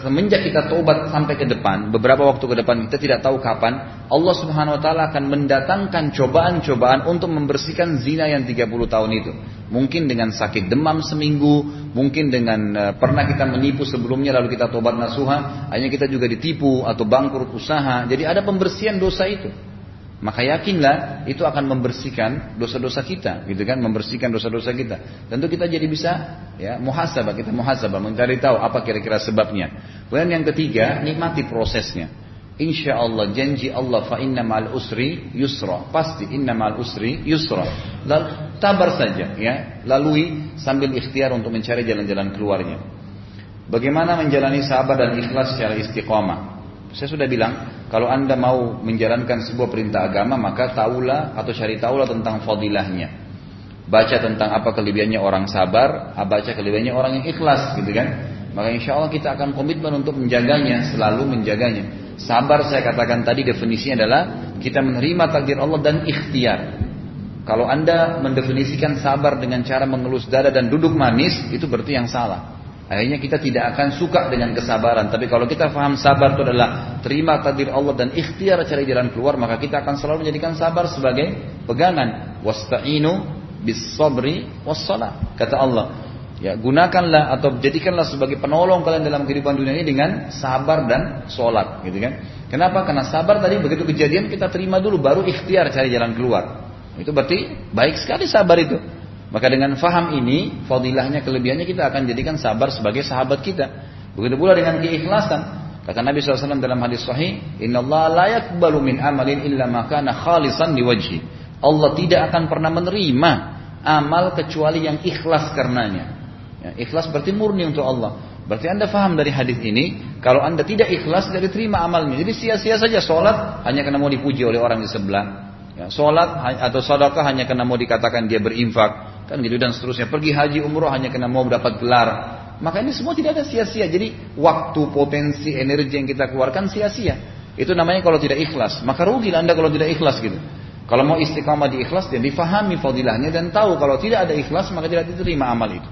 semenjak kita tobat sampai ke depan, beberapa waktu ke depan kita tidak tahu kapan, Allah Subhanahu wa taala akan mendatangkan cobaan-cobaan untuk membersihkan zina yang 30 tahun itu. Mungkin dengan sakit demam seminggu, mungkin dengan uh, pernah kita menipu sebelumnya lalu kita tobat nasuha, hanya kita juga ditipu atau bangkrut usaha. Jadi ada pembersihan dosa itu. Maka yakinlah itu akan membersihkan dosa-dosa kita, gitu kan? Membersihkan dosa-dosa kita. Tentu kita jadi bisa ya muhasabah, kita muhasabah mencari tahu apa kira-kira sebabnya. Kemudian yang ketiga, nikmati prosesnya. Insya Allah janji Allah fa inna mal usri yusra pasti inna mal usri yusra lalu tabar saja ya lalui sambil ikhtiar untuk mencari jalan-jalan keluarnya bagaimana menjalani sabar dan ikhlas secara istiqomah saya sudah bilang, kalau anda mau menjalankan sebuah perintah agama, maka taulah atau cari taulah tentang fadilahnya. Baca tentang apa kelebihannya orang sabar, baca kelebihannya orang yang ikhlas, gitu kan? Maka insya Allah kita akan komitmen untuk menjaganya, selalu menjaganya. Sabar saya katakan tadi definisinya adalah kita menerima takdir Allah dan ikhtiar. Kalau anda mendefinisikan sabar dengan cara mengelus dada dan duduk manis, itu berarti yang salah. Akhirnya kita tidak akan suka dengan kesabaran. Tapi kalau kita paham sabar itu adalah terima takdir Allah dan ikhtiar cari jalan keluar, maka kita akan selalu menjadikan sabar sebagai pegangan. Wasta'inu bis sabri was Kata Allah. Ya, gunakanlah atau jadikanlah sebagai penolong kalian dalam kehidupan dunia ini dengan sabar dan sholat, gitu kan? Kenapa? Karena sabar tadi begitu kejadian kita terima dulu, baru ikhtiar cari jalan keluar. Itu berarti baik sekali sabar itu. Maka dengan faham ini, fadilahnya, kelebihannya kita akan jadikan sabar sebagai sahabat kita. Begitu pula dengan keikhlasan. Kata Nabi SAW dalam hadis sahih, Inna Allah la yakbalu min amalin illa makana khalisan wajhi. Allah tidak akan pernah menerima amal kecuali yang ikhlas karenanya. Ya, ikhlas berarti murni untuk Allah. Berarti anda faham dari hadis ini, kalau anda tidak ikhlas dari terima amalnya. Jadi sia-sia saja sholat hanya karena mau dipuji oleh orang di sebelah. Ya, sholat atau sedekah hanya karena mau dikatakan dia berinfak kan gitu dan seterusnya. Pergi haji umroh hanya karena mau dapat gelar. Maka ini semua tidak ada sia-sia. Jadi waktu, potensi, energi yang kita keluarkan sia-sia. Itu namanya kalau tidak ikhlas. Maka rugi anda kalau tidak ikhlas gitu. Kalau mau istiqamah di ikhlas dan difahami fadilahnya dan tahu kalau tidak ada ikhlas maka tidak diterima amal itu.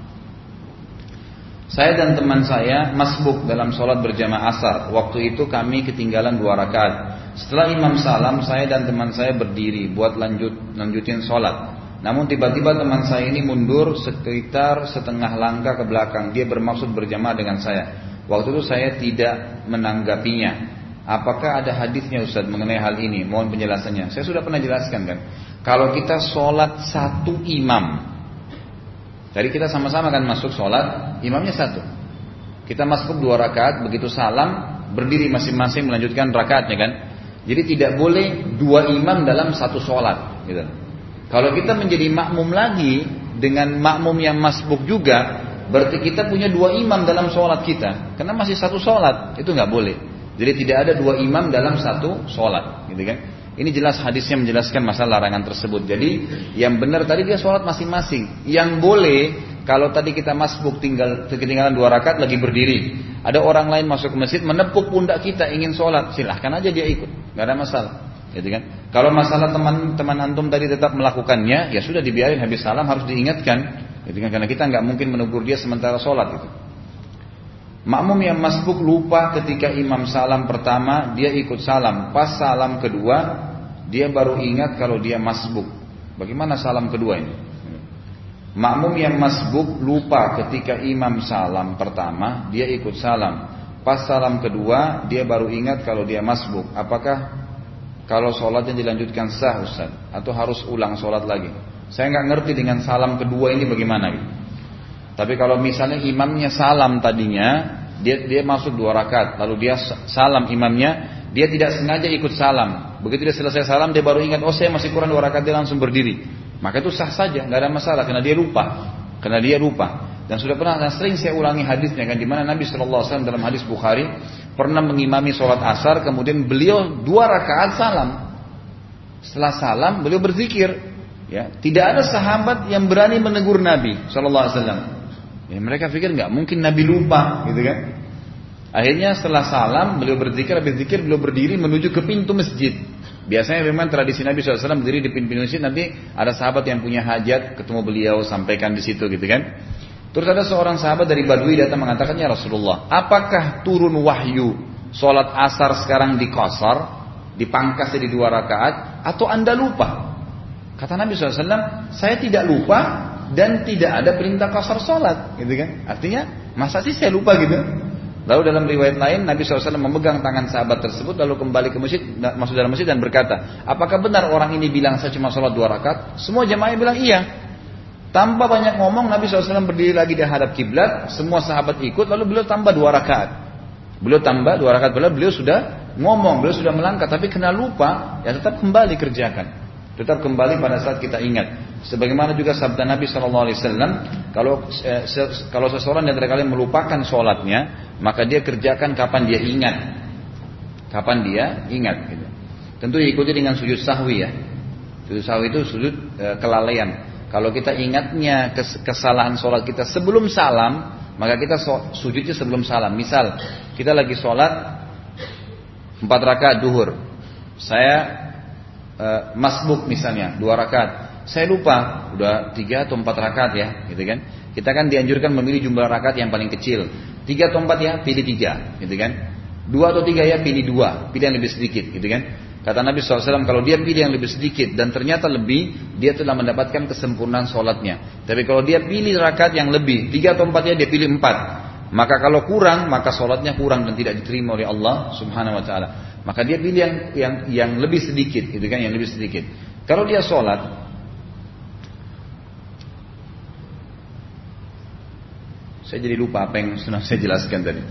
Saya dan teman saya masbuk dalam sholat berjamaah asar. Waktu itu kami ketinggalan dua rakaat. Setelah imam salam, saya dan teman saya berdiri buat lanjut lanjutin sholat. Namun tiba-tiba teman saya ini mundur sekitar setengah langkah ke belakang. Dia bermaksud berjamaah dengan saya. Waktu itu saya tidak menanggapinya. Apakah ada hadisnya Ustaz mengenai hal ini? Mohon penjelasannya. Saya sudah pernah jelaskan kan. Kalau kita sholat satu imam. Tadi kita sama-sama kan masuk sholat. Imamnya satu. Kita masuk dua rakaat. Begitu salam. Berdiri masing-masing melanjutkan rakaatnya kan. Jadi tidak boleh dua imam dalam satu sholat. Gitu. Kalau kita menjadi makmum lagi dengan makmum yang masbuk juga, berarti kita punya dua imam dalam sholat kita. Karena masih satu sholat, itu nggak boleh. Jadi tidak ada dua imam dalam satu sholat, gitu kan? Ini jelas hadisnya menjelaskan masalah larangan tersebut. Jadi yang benar tadi dia sholat masing-masing. Yang boleh kalau tadi kita masbuk tinggal ketinggalan dua rakaat lagi berdiri. Ada orang lain masuk ke masjid menepuk pundak kita ingin sholat, silahkan aja dia ikut, nggak ada masalah. Gitu kan? Kalau masalah teman-teman antum tadi tetap melakukannya, ya sudah dibiarin habis salam harus diingatkan. Gitu kan? Karena kita nggak mungkin menegur dia sementara sholat itu. Makmum yang masbuk lupa ketika imam salam pertama dia ikut salam. Pas salam kedua dia baru ingat kalau dia masbuk. Bagaimana salam kedua ini? Makmum yang masbuk lupa ketika imam salam pertama dia ikut salam. Pas salam kedua dia baru ingat kalau dia masbuk. Apakah kalau sholatnya dilanjutkan sah Ustaz Atau harus ulang sholat lagi. Saya nggak ngerti dengan salam kedua ini bagaimana gitu. Tapi kalau misalnya imamnya salam tadinya dia dia masuk dua rakaat lalu dia salam imamnya dia tidak sengaja ikut salam. Begitu dia selesai salam dia baru ingat oh saya masih kurang dua rakaat dia langsung berdiri. Maka itu sah saja nggak ada masalah karena dia lupa. Karena dia lupa. Dan sudah pernah dan sering saya ulangi hadisnya kan di mana Nabi Shallallahu Alaihi Wasallam dalam hadis Bukhari pernah mengimami sholat asar kemudian beliau dua rakaat salam. Setelah salam beliau berzikir. Ya tidak ada sahabat yang berani menegur Nabi Wasallam. Ya, mereka pikir nggak mungkin Nabi lupa gitu kan? Akhirnya setelah salam beliau berzikir berzikir beliau berdiri menuju ke pintu masjid. Biasanya memang tradisi Nabi SAW berdiri di pintu masjid nanti ada sahabat yang punya hajat ketemu beliau sampaikan di situ gitu kan Terus ada seorang sahabat dari Badui datang mengatakan, Ya Rasulullah, apakah turun wahyu sholat asar sekarang di kosar, dipangkas jadi dua rakaat, atau anda lupa? Kata Nabi SAW, saya tidak lupa dan tidak ada perintah kosar sholat. Gitu kan? Artinya, masa sih saya lupa gitu? Lalu dalam riwayat lain Nabi SAW memegang tangan sahabat tersebut lalu kembali ke masjid, masuk dalam masjid dan berkata, apakah benar orang ini bilang saya cuma sholat dua rakaat? Semua jemaah bilang iya. Tanpa banyak ngomong Nabi SAW berdiri lagi di hadap kiblat, semua sahabat ikut lalu beliau tambah dua rakaat. Beliau tambah dua rakaat beliau, beliau sudah ngomong, beliau sudah melangkah, tapi kena lupa, ya tetap kembali kerjakan. Tetap kembali pada saat kita ingat. Sebagaimana juga sabda Nabi Wasallam, kalau eh, kalau seseorang yang kalian melupakan sholatnya, maka dia kerjakan kapan dia ingat, kapan dia ingat. Gitu. Tentu diikuti dengan sujud sahwi ya. Sujud sahwi itu sujud e, kelalaian. Kalau kita ingatnya kes, kesalahan sholat kita sebelum salam, maka kita sujudnya sebelum salam. Misal kita lagi sholat empat rakaat duhur, saya e, masbuk misalnya dua rakaat saya lupa, udah tiga atau empat rakaat ya, gitu kan? Kita kan dianjurkan memilih jumlah rakaat yang paling kecil. Tiga atau empat ya, pilih tiga, gitu kan? Dua atau tiga ya, pilih dua, pilih yang lebih sedikit, gitu kan? Kata Nabi SAW, kalau dia pilih yang lebih sedikit dan ternyata lebih, dia telah mendapatkan kesempurnaan sholatnya. Tapi kalau dia pilih rakaat yang lebih, tiga atau empat ya, dia pilih empat. Maka kalau kurang, maka sholatnya kurang dan tidak diterima oleh Allah Subhanahu Wa Taala. Maka dia pilih yang yang yang lebih sedikit, gitu kan? Yang lebih sedikit. Kalau dia sholat, Saya jadi lupa apa yang sudah saya jelaskan tadi.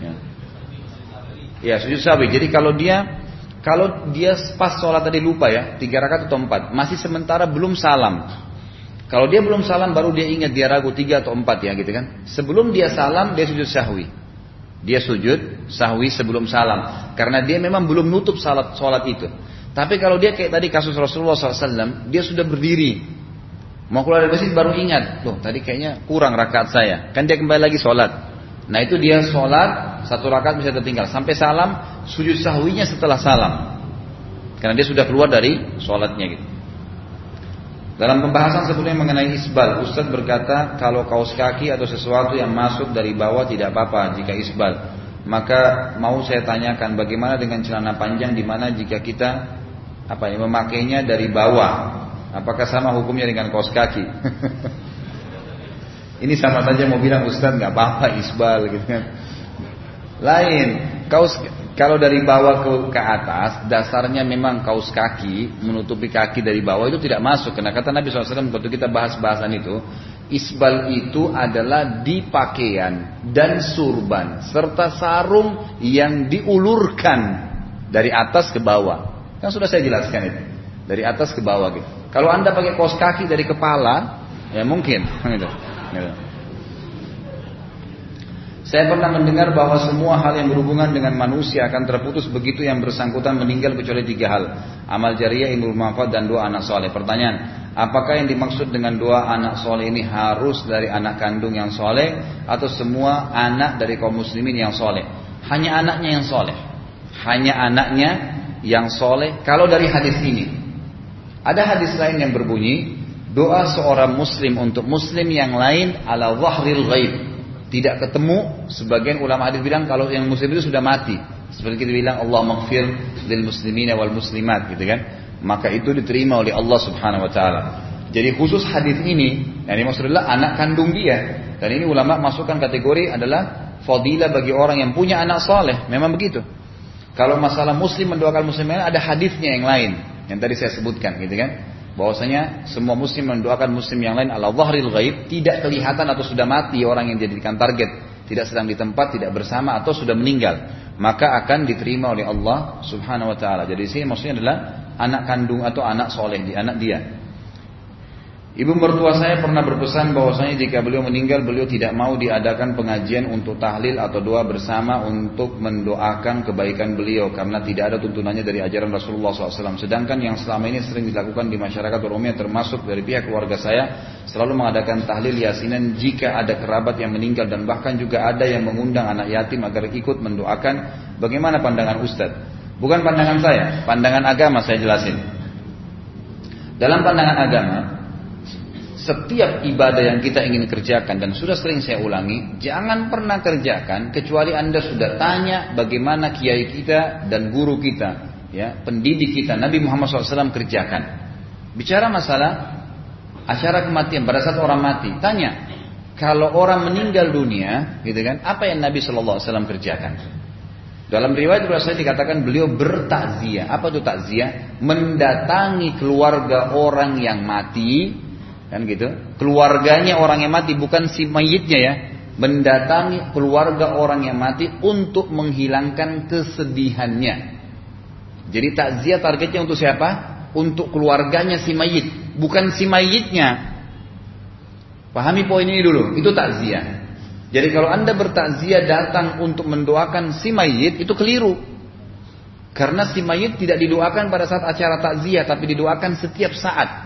Ya, ya sujud sawi. Jadi kalau dia kalau dia pas sholat tadi lupa ya, tiga rakaat atau empat, masih sementara belum salam. Kalau dia belum salam baru dia ingat dia ragu tiga atau empat ya gitu kan. Sebelum dia salam dia sujud sahwi. Dia sujud sahwi sebelum salam. Karena dia memang belum nutup salat sholat itu. Tapi kalau dia kayak tadi kasus Rasulullah SAW, dia sudah berdiri Mau keluar dari masjid baru ingat, loh tadi kayaknya kurang rakaat saya. Kan dia kembali lagi sholat. Nah itu dia sholat satu rakaat bisa tertinggal sampai salam sujud sahwinya setelah salam. Karena dia sudah keluar dari sholatnya gitu. Dalam pembahasan sebelumnya mengenai isbal, Ustadz berkata kalau kaos kaki atau sesuatu yang masuk dari bawah tidak apa-apa jika isbal. Maka mau saya tanyakan bagaimana dengan celana panjang di mana jika kita apa ya memakainya dari bawah Apakah sama hukumnya dengan kaos kaki? Ini sama saja mau bilang Ustaz nggak apa-apa isbal gitu kan. Lain, kaos kalau dari bawah ke, ke atas dasarnya memang kaos kaki menutupi kaki dari bawah itu tidak masuk karena kata Nabi SAW waktu kita bahas bahasan itu isbal itu adalah di pakaian dan surban serta sarung yang diulurkan dari atas ke bawah kan sudah saya jelaskan itu dari atas ke bawah gitu kalau anda pakai kaos kaki dari kepala, ya mungkin. Gitu. Gitu. Saya pernah mendengar bahwa semua hal yang berhubungan dengan manusia akan terputus begitu yang bersangkutan meninggal kecuali tiga hal. Amal jariah, ilmu manfaat dan dua anak soleh. Pertanyaan, apakah yang dimaksud dengan dua anak soleh ini harus dari anak kandung yang soleh atau semua anak dari kaum muslimin yang soleh? Hanya anaknya yang soleh. Hanya anaknya yang soleh. Kalau dari hadis ini, ada hadis lain yang berbunyi, doa seorang muslim untuk muslim yang lain ala wahril ghaib. Tidak ketemu, sebagian ulama hadis bilang kalau yang muslim itu sudah mati. Seperti kita bilang Allah maghfir lil muslimin wal muslimat gitu kan. Maka itu diterima oleh Allah Subhanahu wa taala. Jadi khusus hadis ini, yang dimaksud adalah anak kandung dia. Dan ini ulama masukkan kategori adalah fadilah bagi orang yang punya anak soleh. Memang begitu. Kalau masalah muslim mendoakan muslim lain ada hadisnya yang lain yang tadi saya sebutkan gitu kan bahwasanya semua muslim mendoakan muslim yang lain ala zahril ghaib tidak kelihatan atau sudah mati orang yang dijadikan target. Tidak sedang di tempat tidak bersama atau sudah meninggal. Maka akan diterima oleh Allah Subhanahu wa taala. Jadi sini maksudnya adalah anak kandung atau anak soleh di anak dia Ibu mertua saya pernah berpesan bahwasanya jika beliau meninggal beliau tidak mau diadakan pengajian untuk tahlil atau doa bersama untuk mendoakan kebaikan beliau karena tidak ada tuntunannya dari ajaran Rasulullah SAW. Sedangkan yang selama ini sering dilakukan di masyarakat umumnya termasuk dari pihak keluarga saya selalu mengadakan tahlil yasinan jika ada kerabat yang meninggal dan bahkan juga ada yang mengundang anak yatim agar ikut mendoakan. Bagaimana pandangan Ustadz? Bukan pandangan saya, pandangan agama saya jelasin. Dalam pandangan agama, setiap ibadah yang kita ingin kerjakan dan sudah sering saya ulangi, jangan pernah kerjakan kecuali Anda sudah tanya bagaimana kiai kita dan guru kita, ya, pendidik kita Nabi Muhammad SAW kerjakan. Bicara masalah acara kematian pada saat orang mati, tanya kalau orang meninggal dunia, gitu kan, apa yang Nabi Wasallam kerjakan? Dalam riwayat saya dikatakan beliau bertakziah. Apa itu takziah? Mendatangi keluarga orang yang mati, kan gitu. Keluarganya orang yang mati, bukan si mayitnya ya. Mendatangi keluarga orang yang mati untuk menghilangkan kesedihannya. Jadi takziah targetnya untuk siapa? Untuk keluarganya si mayit, bukan si mayitnya. Pahami poin ini dulu, itu takziah. Jadi kalau anda bertakziah datang untuk mendoakan si mayit itu keliru. Karena si mayit tidak didoakan pada saat acara takziah, tapi didoakan setiap saat.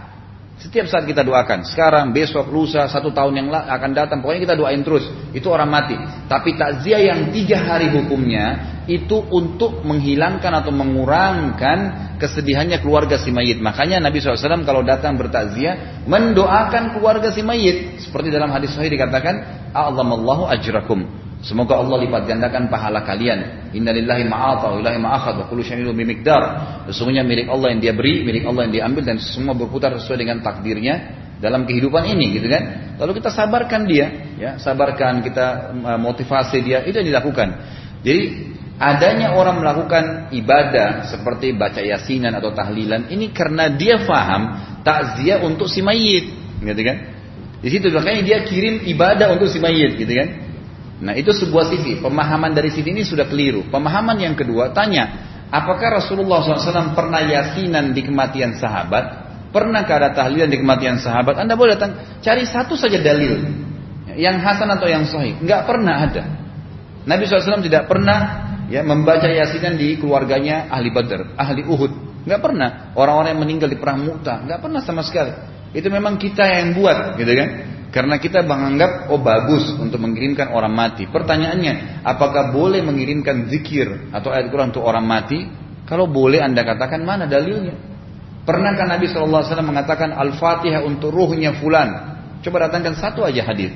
Setiap saat kita doakan. Sekarang, besok, lusa, satu tahun yang akan datang. Pokoknya kita doain terus. Itu orang mati. Tapi takziah yang tiga hari hukumnya itu untuk menghilangkan atau mengurangkan kesedihannya keluarga si mayit. Makanya Nabi SAW kalau datang bertakziah mendoakan keluarga si mayit. Seperti dalam hadis sahih dikatakan, A'lamallahu ajrakum. Semoga Allah lipat gandakan pahala kalian. Innalillahi ma'ata wa ilahi ma'akhad wa kullu syai'in bimiqdar. Sesungguhnya milik Allah yang dia beri, milik Allah yang diambil dan semua berputar sesuai dengan takdirnya dalam kehidupan ini gitu kan. Lalu kita sabarkan dia, ya, sabarkan kita motivasi dia, itu yang dilakukan. Jadi adanya orang melakukan ibadah seperti baca yasinan atau tahlilan ini karena dia faham takziah untuk si mayit, gitu kan? Di situ makanya dia kirim ibadah untuk si mayit, gitu kan? Nah itu sebuah sisi, pemahaman dari sini ini sudah keliru. Pemahaman yang kedua, tanya, apakah Rasulullah SAW pernah yasinan di kematian sahabat? Pernahkah ada tahlilan di kematian sahabat? Anda boleh datang, cari satu saja dalil. Yang hasan atau yang sahih. Enggak pernah ada. Nabi SAW tidak pernah ya membaca yasinan di keluarganya ahli Badr, ahli Uhud. Enggak pernah. Orang-orang yang meninggal di perang Mu'tah, enggak pernah sama sekali. Itu memang kita yang buat, gitu kan? Karena kita menganggap oh bagus untuk mengirimkan orang mati. Pertanyaannya, apakah boleh mengirimkan zikir atau ayat Quran untuk orang mati? Kalau boleh Anda katakan mana dalilnya? Pernahkah Nabi SAW mengatakan Al-Fatihah untuk ruhnya fulan? Coba datangkan satu aja hadir.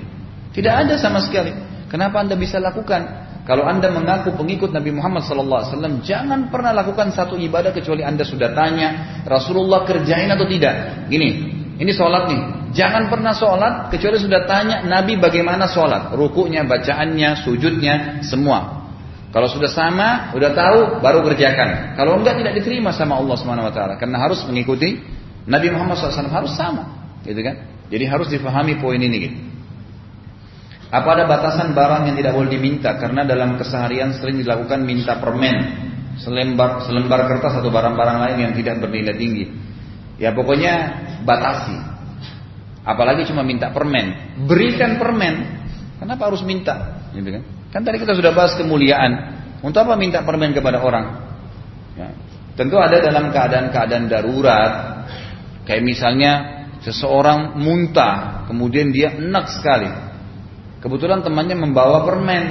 Tidak ada sama sekali. Kenapa Anda bisa lakukan? Kalau Anda mengaku pengikut Nabi Muhammad SAW, jangan pernah lakukan satu ibadah kecuali Anda sudah tanya Rasulullah kerjain atau tidak. Gini, ini sholat nih. Jangan pernah sholat kecuali sudah tanya Nabi bagaimana sholat. Rukunya, bacaannya, sujudnya, semua. Kalau sudah sama, sudah tahu, baru kerjakan. Kalau enggak tidak diterima sama Allah Subhanahu Wa Taala. Karena harus mengikuti Nabi Muhammad SAW harus sama, gitu kan? Jadi harus difahami poin ini. Gitu. Apa ada batasan barang yang tidak boleh diminta? Karena dalam keseharian sering dilakukan minta permen, selembar selembar kertas atau barang-barang lain yang tidak bernilai tinggi. Ya pokoknya batasi. Apalagi cuma minta permen. Berikan permen. Kenapa harus minta? Gitu kan? Kan tadi kita sudah bahas kemuliaan. Untuk apa minta permen kepada orang? Ya. Tentu ada dalam keadaan-keadaan darurat. Kayak misalnya seseorang muntah, kemudian dia enak sekali. Kebetulan temannya membawa permen,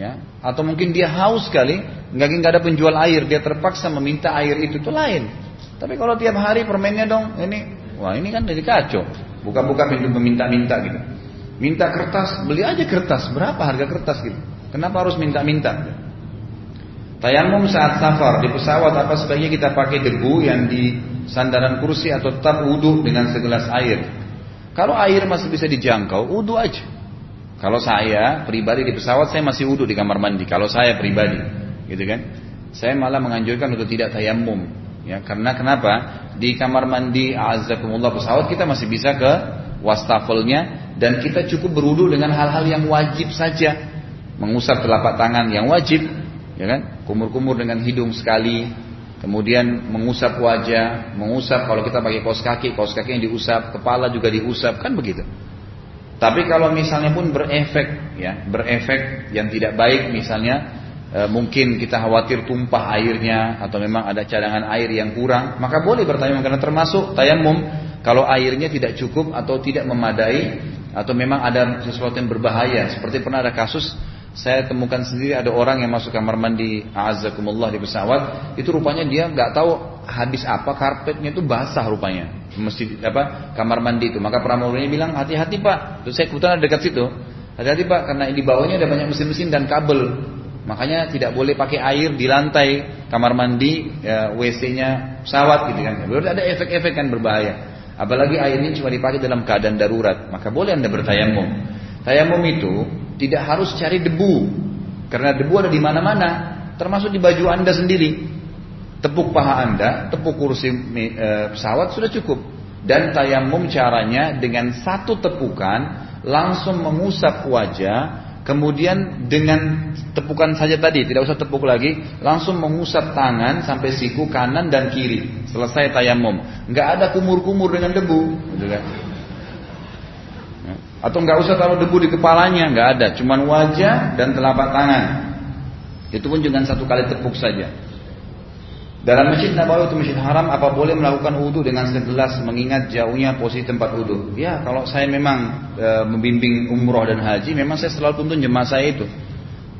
ya, atau mungkin dia haus sekali, nggak ada penjual air, dia terpaksa meminta air itu, itu lain. Tapi kalau tiap hari permennya dong, ini wah ini kan jadi kacau. Buka-buka pintu meminta-minta gitu. Minta kertas, beli aja kertas. Berapa harga kertas gitu? Kenapa harus minta-minta? Tayamum saat safar di pesawat apa sebaiknya kita pakai debu yang di sandaran kursi atau tetap wudhu dengan segelas air. Kalau air masih bisa dijangkau, wudhu aja. Kalau saya pribadi di pesawat saya masih wudhu di kamar mandi. Kalau saya pribadi, gitu kan? Saya malah menganjurkan untuk tidak tayamum. Ya, karena kenapa? Di kamar mandi azakumullah pesawat kita masih bisa ke wastafelnya dan kita cukup berwudu dengan hal-hal yang wajib saja. Mengusap telapak tangan yang wajib, ya kan? Kumur-kumur dengan hidung sekali, kemudian mengusap wajah, mengusap kalau kita pakai kaos kaki, kaos kaki yang diusap, kepala juga diusap, kan begitu. Tapi kalau misalnya pun berefek, ya, berefek yang tidak baik misalnya e, mungkin kita khawatir tumpah airnya atau memang ada cadangan air yang kurang, maka boleh bertayamum karena termasuk tayamum. Kalau airnya tidak cukup atau tidak memadai atau memang ada sesuatu yang berbahaya. Seperti pernah ada kasus saya temukan sendiri ada orang yang masuk kamar mandi azakumullah di pesawat. Itu rupanya dia nggak tahu habis apa karpetnya itu basah rupanya. Masjid apa kamar mandi itu. Maka pramugarinya bilang hati-hati pak. Terus saya kebetulan dekat situ. Hati-hati pak karena di bawahnya ada banyak mesin-mesin dan kabel Makanya tidak boleh pakai air di lantai kamar mandi, ya, WC-nya pesawat gitu kan. Berarti ada efek-efek kan berbahaya. Apalagi air ini cuma dipakai dalam keadaan darurat, maka boleh anda bertayamum. Tayamum itu tidak harus cari debu. Karena debu ada di mana-mana, termasuk di baju Anda sendiri. Tepuk paha Anda, tepuk kursi e, pesawat sudah cukup. Dan tayamum caranya dengan satu tepukan langsung mengusap wajah, kemudian dengan tepukan saja tadi, tidak usah tepuk lagi, langsung mengusap tangan sampai siku kanan dan kiri. Selesai tayamum. Nggak ada kumur-kumur dengan debu, gitu kan? Atau nggak usah taruh debu di kepalanya, nggak ada, cuman wajah dan telapak tangan. Itu pun dengan satu kali tepuk saja. Dalam masjid Nabawi atau masjid Haram apa boleh melakukan wudhu dengan segelas mengingat jauhnya posisi tempat wudhu? Ya kalau saya memang e, membimbing umroh dan haji memang saya selalu tuntun jemaah saya itu.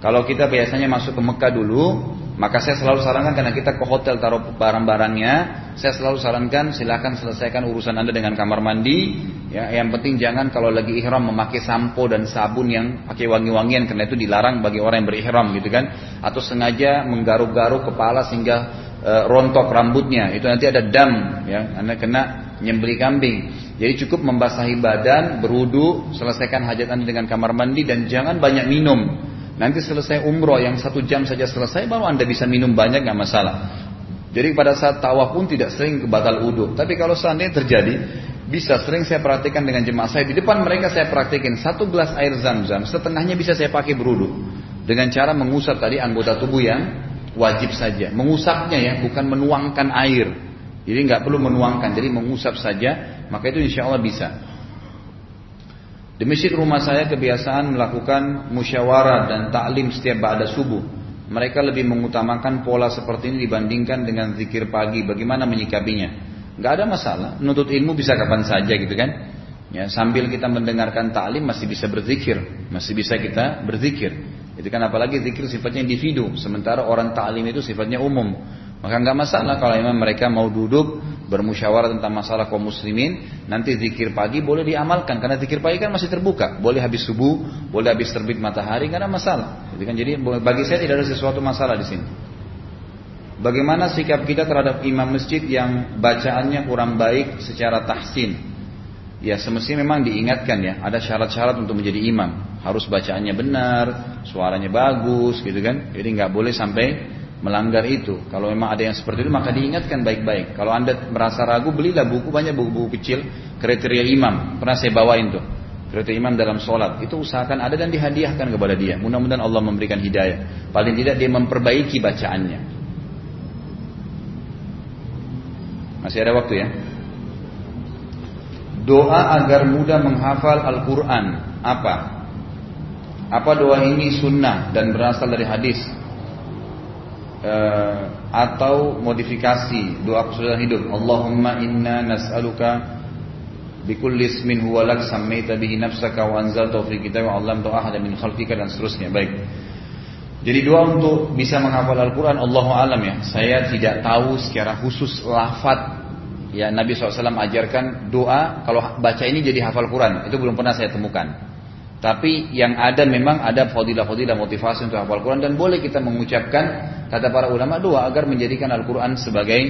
Kalau kita biasanya masuk ke Mekah dulu, maka saya selalu sarankan karena kita ke hotel taruh barang-barangnya, saya selalu sarankan silahkan selesaikan urusan anda dengan kamar mandi. Ya, yang penting jangan kalau lagi ihram memakai sampo dan sabun yang pakai wangi-wangian karena itu dilarang bagi orang yang berihram gitu kan. Atau sengaja menggaruk-garuk kepala sehingga e, rontok rambutnya. Itu nanti ada dam ya. Anda kena nyembeli kambing. Jadi cukup membasahi badan berudu selesaikan hajat anda dengan kamar mandi dan jangan banyak minum. Nanti selesai umroh yang satu jam saja selesai baru anda bisa minum banyak nggak masalah. Jadi pada saat tawaf pun tidak sering kebatal wudhu. Tapi kalau seandainya terjadi bisa sering saya perhatikan dengan jemaah saya. Di depan mereka saya praktekin satu gelas air zam-zam setengahnya bisa saya pakai berudu dengan cara mengusap tadi anggota tubuh yang wajib saja. Mengusapnya ya, bukan menuangkan air. Jadi nggak perlu menuangkan, jadi mengusap saja, maka itu insya Allah bisa. Di masjid rumah saya kebiasaan melakukan musyawarah dan taklim setiap ba'da subuh. Mereka lebih mengutamakan pola seperti ini dibandingkan dengan zikir pagi. Bagaimana menyikapinya? Gak ada masalah. Menuntut ilmu bisa kapan saja gitu kan. Ya, sambil kita mendengarkan taklim masih bisa berzikir, masih bisa kita berzikir. Itu kan apalagi zikir sifatnya individu, sementara orang ta'lim itu sifatnya umum. Maka nggak masalah kalau memang mereka mau duduk bermusyawarah tentang masalah kaum muslimin, nanti zikir pagi boleh diamalkan karena zikir pagi kan masih terbuka, boleh habis subuh, boleh habis terbit matahari, ada masalah. Jadi kan jadi bagi saya tidak ada sesuatu masalah di sini. Bagaimana sikap kita terhadap imam masjid yang bacaannya kurang baik secara tahsin? Ya semestinya memang diingatkan ya ada syarat-syarat untuk menjadi imam. Harus bacaannya benar suaranya bagus gitu kan. Jadi nggak boleh sampai melanggar itu. Kalau memang ada yang seperti itu maka diingatkan baik-baik. Kalau anda merasa ragu belilah buku banyak buku-buku kecil kriteria imam. Pernah saya bawain tuh kriteria imam dalam sholat. Itu usahakan ada dan dihadiahkan kepada dia. Mudah-mudahan Allah memberikan hidayah. Paling tidak dia memperbaiki bacaannya. Masih ada waktu ya Doa agar mudah menghafal Al-Quran Apa? Apa doa ini sunnah dan berasal dari hadis e, Atau modifikasi doa kesudahan hidup Allahumma inna nas'aluka Bikulli ismin huwa lak sammaita bihi nafsaka wa anzalta fi kitab wa 'allamta ahada min khalqika dan seterusnya. Baik. Jadi doa untuk bisa menghafal Al-Quran Allah alam ya. Saya tidak tahu secara khusus lafadz Ya Nabi SAW ajarkan doa kalau baca ini jadi hafal Quran. Itu belum pernah saya temukan. Tapi yang ada memang ada fadilah-fadilah motivasi untuk hafal Quran dan boleh kita mengucapkan kata para ulama doa agar menjadikan Al-Quran sebagai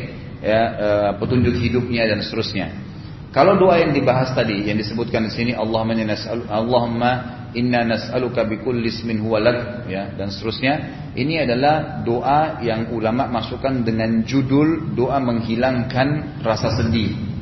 ya, uh, petunjuk hidupnya dan seterusnya. Kalau doa yang dibahas tadi yang disebutkan di sini Allahumma Allahumma inna nas'aluka bikulli ismin huwa lak ya dan seterusnya ini adalah doa yang ulama masukkan dengan judul doa menghilangkan rasa sedih.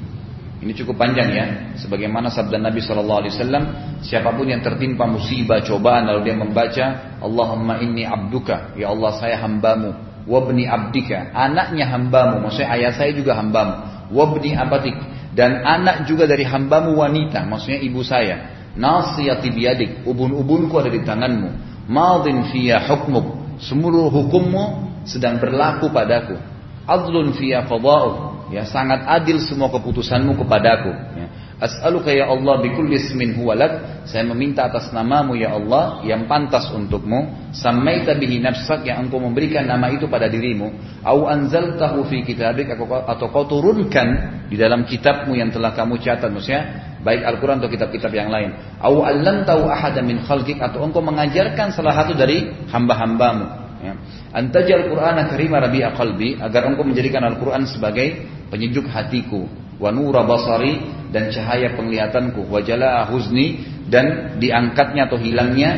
Ini cukup panjang ya, sebagaimana sabda Nabi Shallallahu Alaihi Wasallam, siapa pun yang tertimpa musibah cobaan lalu dia membaca Allahumma inni abduka, ya Allah saya hambamu, wabni abdika, anaknya hambamu, maksudnya ayah saya juga hambamu, wabni abadik, dan anak juga dari hambamu wanita, maksudnya ibu saya. Nasiyati biadik, ubun-ubunku ada di tanganmu. Madin fiya hukmuk, seluruh hukummu sedang berlaku padaku. Adlun fiya qada'uk, ya sangat adil semua keputusanmu kepadaku. Ya. As'aluka ya Allah bikulli ismin huwa lak. Saya meminta atas namamu ya Allah yang pantas untukmu. Sammaita bihi nafsak yang engkau memberikan nama itu pada dirimu. Au anzaltahu fi kitabik atau kau turunkan di dalam kitabmu yang telah kamu catat. Maksudnya baik Al-Quran atau kitab-kitab yang lain. Au allamtahu ahada min khalqik atau engkau mengajarkan salah satu dari hamba-hambamu. Ya. Antajal Quran karima rabi'a qalbi agar engkau menjadikan Al-Quran sebagai penyejuk hatiku wa nura basari dan cahaya penglihatanku wajala huzni dan diangkatnya atau hilangnya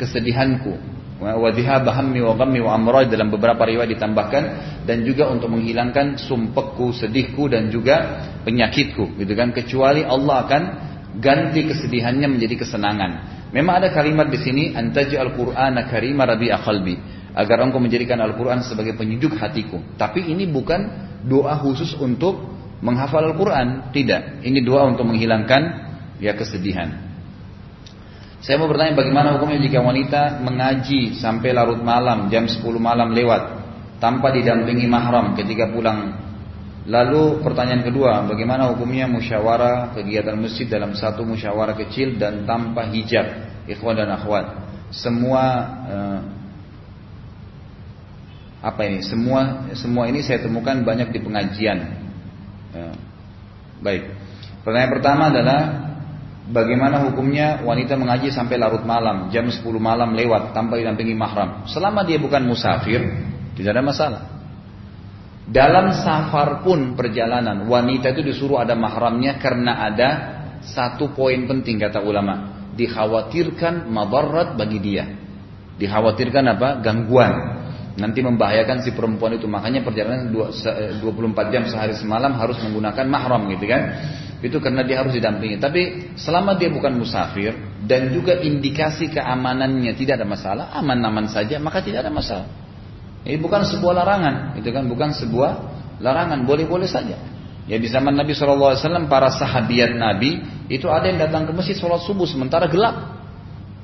kesedihanku wa dhahabahammi wa ghammi wa dalam beberapa riwayat ditambahkan dan juga untuk menghilangkan sumpekku, sedihku dan juga penyakitku gitu kan kecuali Allah akan ganti kesedihannya menjadi kesenangan. Memang ada kalimat di sini antaji al-Qur'ana karima rabi'a qalbi agar engkau menjadikan Al-Qur'an sebagai penyejuk hatiku. Tapi ini bukan doa khusus untuk menghafal Al-Qur'an, tidak. Ini doa untuk menghilangkan ya kesedihan. Saya mau bertanya bagaimana hukumnya jika wanita mengaji sampai larut malam, jam 10 malam lewat tanpa didampingi mahram ketika pulang. Lalu pertanyaan kedua, bagaimana hukumnya musyawarah kegiatan masjid dalam satu musyawarah kecil dan tanpa hijab, ikhwan dan akhwat. Semua eh, apa ini? Semua semua ini saya temukan banyak di pengajian. Eh, baik. Pertanyaan pertama adalah Bagaimana hukumnya wanita mengaji sampai larut malam, jam 10 malam lewat tanpa didampingi mahram? Selama dia bukan musafir, tidak ada masalah. Dalam safar pun perjalanan, wanita itu disuruh ada mahramnya karena ada satu poin penting kata ulama. Dikhawatirkan mabarat bagi dia. Dikhawatirkan apa? Gangguan. Nanti membahayakan si perempuan itu. Makanya perjalanan 24 jam sehari semalam harus menggunakan mahram gitu kan. Itu karena dia harus didampingi. Tapi selama dia bukan musafir dan juga indikasi keamanannya tidak ada masalah, aman-aman saja, maka tidak ada masalah. Ini bukan sebuah larangan, itu kan bukan sebuah larangan, boleh-boleh saja. Ya di zaman Nabi SAW para sahabiat Nabi itu ada yang datang ke masjid sholat subuh sementara gelap.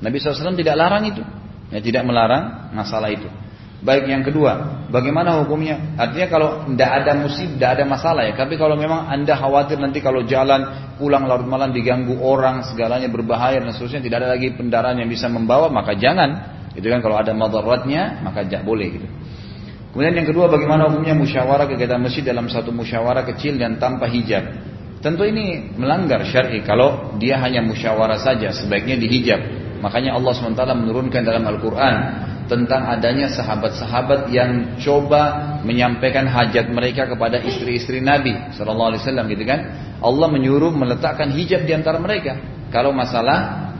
Nabi SAW tidak larang itu, ya tidak melarang masalah itu. Baik yang kedua, bagaimana hukumnya? Artinya kalau tidak ada musib, tidak ada masalah ya. Tapi kalau memang anda khawatir nanti kalau jalan pulang larut malam diganggu orang, segalanya berbahaya dan seterusnya, tidak ada lagi kendaraan yang bisa membawa, maka jangan. Itu kan kalau ada madaratnya, maka tidak boleh gitu. Kemudian yang kedua, bagaimana hukumnya musyawarah kegiatan masjid dalam satu musyawarah kecil dan tanpa hijab? Tentu ini melanggar syar'i kalau dia hanya musyawarah saja, sebaiknya dihijab. Makanya Allah SWT menurunkan dalam Al-Quran tentang adanya sahabat-sahabat yang coba menyampaikan hajat mereka kepada istri-istri Nabi Sallallahu Alaihi Wasallam gitu kan? Allah menyuruh meletakkan hijab di antara mereka. Kalau masalah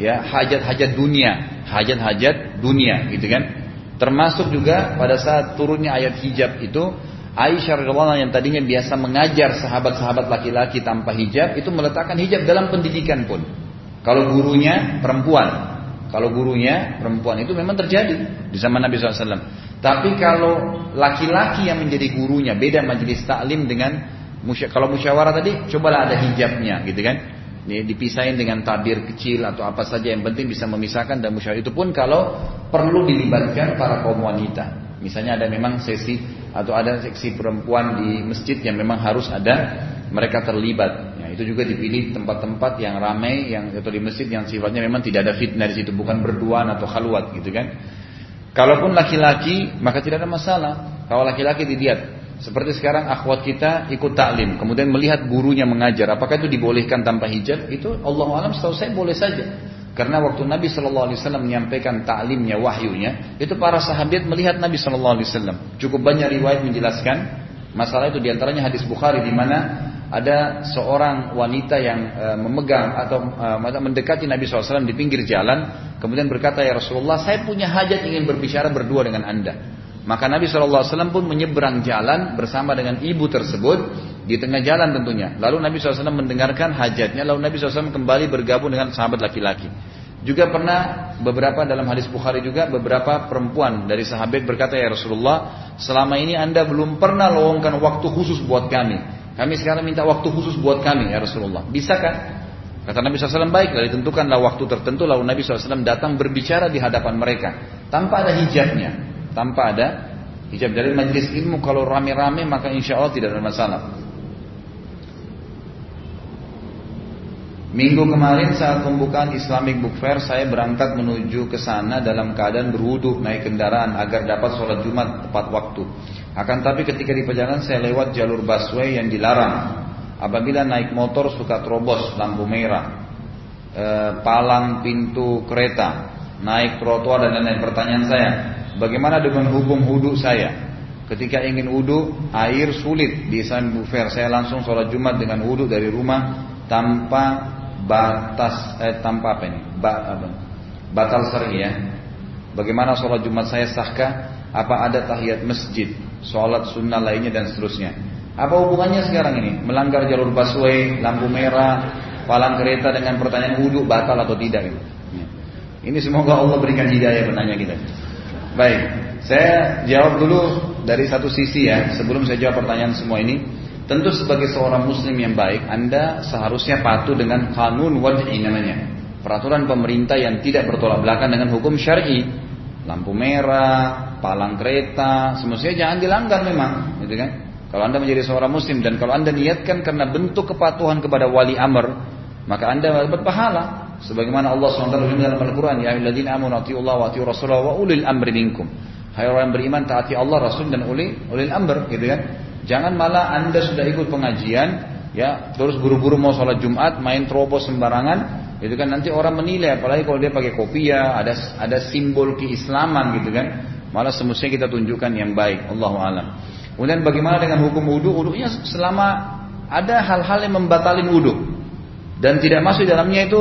ya hajat-hajat dunia hajat-hajat dunia gitu kan? Termasuk juga pada saat turunnya ayat hijab itu Aisyah radhiyallahu yang tadinya biasa mengajar sahabat-sahabat laki-laki tanpa hijab itu meletakkan hijab dalam pendidikan pun. Kalau gurunya perempuan kalau gurunya perempuan itu memang terjadi di zaman Nabi SAW. Tapi kalau laki-laki yang menjadi gurunya beda majelis taklim dengan kalau musyawarah tadi cobalah ada hijabnya gitu kan. Ini dipisahin dengan tabir kecil atau apa saja yang penting bisa memisahkan dan musyawarah itu pun kalau perlu dilibatkan para kaum wanita. Misalnya ada memang sesi atau ada seksi perempuan di masjid yang memang harus ada mereka terlibat. Itu juga dipilih tempat-tempat yang ramai yang atau di masjid yang sifatnya memang tidak ada fitnah di situ bukan berduaan atau khalwat gitu kan. Kalaupun laki-laki maka tidak ada masalah. Kalau laki-laki dilihat seperti sekarang akhwat kita ikut taklim kemudian melihat gurunya mengajar apakah itu dibolehkan tanpa hijab? Itu Allah alam setahu saya boleh saja karena waktu Nabi Shallallahu Alaihi Wasallam menyampaikan taklimnya wahyunya, itu para sahabat melihat Nabi Shallallahu Alaihi Wasallam. Cukup banyak riwayat menjelaskan masalah itu di antaranya hadis Bukhari di mana ada seorang wanita yang uh, memegang atau uh, mendekati Nabi SAW di pinggir jalan, kemudian berkata, Ya Rasulullah, saya punya hajat ingin berbicara berdua dengan anda. Maka Nabi SAW pun menyeberang jalan bersama dengan ibu tersebut di tengah jalan tentunya. Lalu Nabi SAW mendengarkan hajatnya, lalu Nabi SAW kembali bergabung dengan sahabat laki-laki. Juga pernah beberapa dalam hadis Bukhari juga beberapa perempuan dari sahabat berkata ya Rasulullah selama ini anda belum pernah lowongkan waktu khusus buat kami kami sekarang minta waktu khusus buat kami ya Rasulullah. Bisa kan? Kata Nabi SAW baik, lalu ditentukanlah waktu tertentu lalu Nabi SAW datang berbicara di hadapan mereka tanpa ada hijabnya, tanpa ada hijab dari majelis ilmu kalau rame-rame maka insya Allah tidak ada masalah. Minggu kemarin saat pembukaan Islamic Book Fair saya berangkat menuju ke sana dalam keadaan berwudu naik kendaraan agar dapat sholat Jumat tepat waktu. Akan tapi ketika di perjalanan saya lewat jalur busway yang dilarang. Apabila naik motor suka terobos lampu merah, e, palang pintu kereta, naik trotoar dan lain-lain. Pertanyaan saya, bagaimana dengan hukum wudhu saya? Ketika ingin wudhu, air sulit di Islamic Book Fair. Saya langsung sholat Jumat dengan wudhu dari rumah tanpa batas eh, tanpa apa ini? Ba, apa? Batal seri ya. Bagaimana sholat Jumat saya sahkah? Apa ada tahiyat masjid, sholat sunnah lainnya dan seterusnya? Apa hubungannya sekarang ini? Melanggar jalur busway, lampu merah, palang kereta dengan pertanyaan wudhu batal atau tidak? Ini. Ini semoga Allah berikan hidayah bertanya kita. Baik, saya jawab dulu dari satu sisi ya, sebelum saya jawab pertanyaan semua ini. Tentu sebagai seorang muslim yang baik, Anda seharusnya patuh dengan kanun wad'i namanya. Peraturan pemerintah yang tidak bertolak belakang dengan hukum syar'i. Lampu merah, palang kereta, semestinya jangan dilanggar memang, gitu kan? Kalau Anda menjadi seorang muslim dan kalau Anda niatkan karena bentuk kepatuhan kepada wali amr, maka Anda dapat pahala. Sebagaimana Allah SWT dalam Al-Quran, Ya ayyuhalladzina amanu Allah wa ati'u rasulah wa ulil amri minkum. Hai orang yang beriman taati Allah, Rasul dan ulil ulil amr, gitu kan? Jangan malah anda sudah ikut pengajian, ya terus buru-buru mau sholat Jumat, main terobos sembarangan, itu kan nanti orang menilai, apalagi kalau dia pakai kopiah, ada ada simbol keislaman gitu kan. Malah semestinya kita tunjukkan yang baik, Allah alam. Kemudian bagaimana dengan hukum wudhu? Wudhunya selama ada hal-hal yang membatalin wudhu dan tidak masuk dalamnya itu